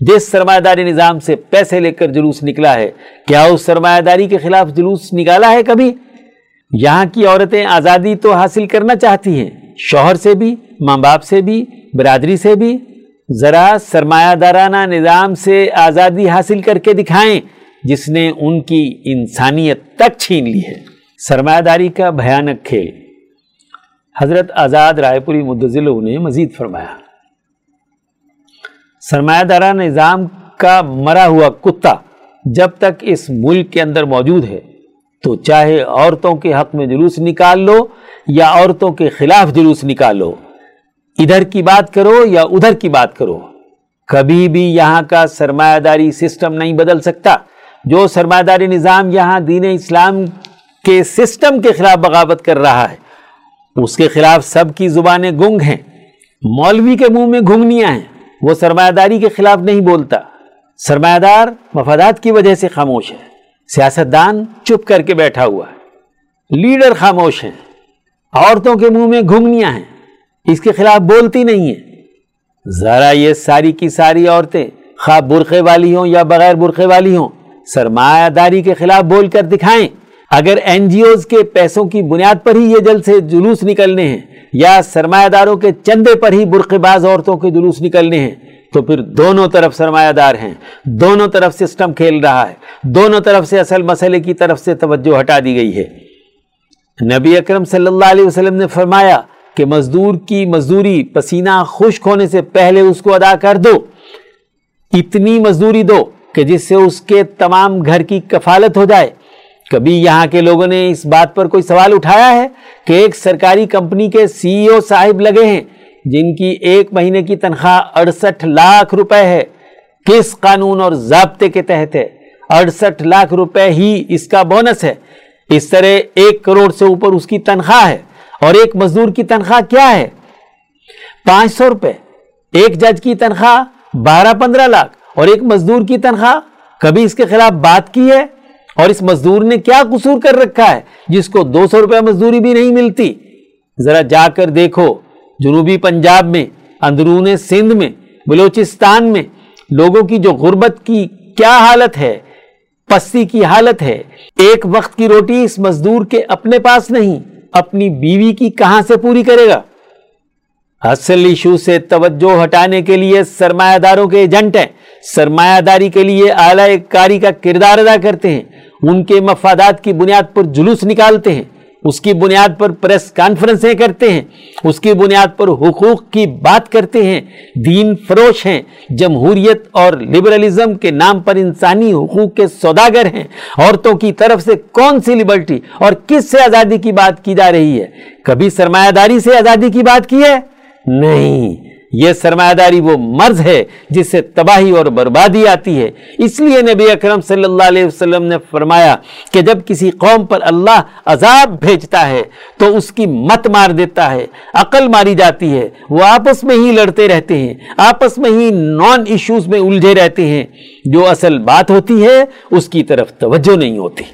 جس سرمایہ داری نظام سے پیسے لے کر جلوس نکلا ہے، کیا اس سرمایہ داری کے خلاف جلوس نکالا ہے کبھی؟ یہاں کی عورتیں آزادی تو حاصل کرنا چاہتی ہیں، شوہر سے بھی، ماں باپ سے بھی، برادری سے بھی۔ ذرا سرمایہ دارانہ نظام سے آزادی حاصل کر کے دکھائیں، جس نے ان کی انسانیت تک چھین لی ہے۔ سرمایہ داری کا بھیانک کھیل۔ حضرت آزاد رائے پوری مدضل نے مزید فرمایا، سرمایہ دارہ نظام کا مرا ہوا کتا جب تک اس ملک کے اندر موجود ہے، تو چاہے عورتوں کے حق میں جلوس نکال لو یا عورتوں کے خلاف جلوس نکال لو، ادھر کی بات کرو یا ادھر کی بات کرو، کبھی بھی یہاں کا سرمایہ داری سسٹم نہیں بدل سکتا۔ جو سرمایہ داری نظام یہاں دین اسلام کے سسٹم کے خلاف بغاوت کر رہا ہے اس کے خلاف سب کی زبانیں گنگ ہیں۔ مولوی کے منہ میں گھنگنیاں ہیں۔ وہ سرمایہ داری کے خلاف نہیں بولتا۔ سرمایہ دار مفادات کی وجہ سے خاموش ہے۔ سیاست دان چپ کر کے بیٹھا ہوا ہے۔ لیڈر خاموش ہیں۔ عورتوں کے منہ میں گھنگنیاں ہیں۔ اس کے خلاف بولتی نہیں ہیں۔ ذرا یہ ساری کی ساری عورتیں خواب برقے والی ہوں یا بغیر برقے والی ہوں سرمایہ داری کے خلاف بول کر دکھائیں۔ اگر این جی اوز کے پیسوں کی بنیاد پر ہی یہ جل سے جلوس نکلنے ہیں یا سرمایہ داروں کے چندے پر ہی برقع باز عورتوں کے جلوس نکلنے ہیں، تو پھر دونوں طرف سرمایہ دار ہیں۔ دونوں طرف سسٹم کھیل رہا ہے۔ دونوں طرف سے اصل مسئلے کی طرف سے توجہ ہٹا دی گئی ہے۔ نبی اکرم صلی اللہ علیہ وسلم نے فرمایا کہ مزدور کی مزدوری پسینہ خشک ہونے سے پہلے اس کو ادا کر دو۔ اتنی مزدوری دو کہ جس سے اس کے تمام گھر کی کفالت ہو جائے۔ کبھی یہاں کے لوگوں نے اس بات پر کوئی سوال اٹھایا ہے کہ ایک سرکاری کمپنی کے سی او صاحب لگے ہیں جن کی ایک مہینے کی تنخواہ اڑسٹھ لاکھ روپے ہے؟ کس قانون اور ضابطے کے تحت ہے؟ اڑسٹھ لاکھ روپے ہی اس کا بونس ہے۔ اس طرح ایک کروڑ سے اوپر اس کی تنخواہ ہے۔ اور ایک مزدور کی تنخواہ کیا ہے؟ پانچ سو روپے۔ ایک جج کی تنخواہ بارہ پندرہ لاکھ۔ اور ایک مزدور کی تنخواہ کبھی اس کے خلاف بات کی ہے؟ اور اس مزدور نے کیا قصور کر رکھا ہے جس کو دو سو روپے مزدوری بھی نہیں ملتی؟ ذرا جا کر دیکھو، جنوبی پنجاب میں، اندرون سندھ میں، بلوچستان میں لوگوں کی جو غربت کی کیا حالت ہے، پستی کی حالت ہے، ایک وقت کی روٹی اس مزدور کے اپنے پاس نہیں، اپنی بیوی کی کہاں سے پوری کرے گا؟ اصل ایشو سے توجہ ہٹانے کے لیے سرمایہ داروں کے ایجنٹ ہیں۔ سرمایہ داری کے لیے اعلی کاری کا کردار ادا کرتے ہیں۔ ان کے مفادات کی بنیاد پر جلوس نکالتے ہیں، اس کی بنیاد پر پریس کانفرنسیں کرتے ہیں، اس کی بنیاد پر حقوق کی بات کرتے ہیں۔ دین فروش ہیں، جمہوریت اور لبرلزم کے نام پر انسانی حقوق کے سوداگر ہیں۔ عورتوں کی طرف سے کون سی لبرٹی اور کس سے آزادی کی بات کی جا رہی ہے؟ کبھی سرمایہ داری سے آزادی کی بات کی ہے؟ نہیں۔ یہ سرمایہ داری وہ مرض ہے جس سے تباہی اور بربادی آتی ہے۔ اس لیے نبی اکرم صلی اللہ علیہ وسلم نے فرمایا کہ جب کسی قوم پر اللہ عذاب بھیجتا ہے تو اس کی مت مار دیتا ہے، عقل ماری جاتی ہے، وہ آپس میں ہی لڑتے رہتے ہیں، آپس میں ہی نان ایشوز میں الجھے رہتے ہیں۔ جو اصل بات ہوتی ہے، اس کی طرف توجہ نہیں ہوتی۔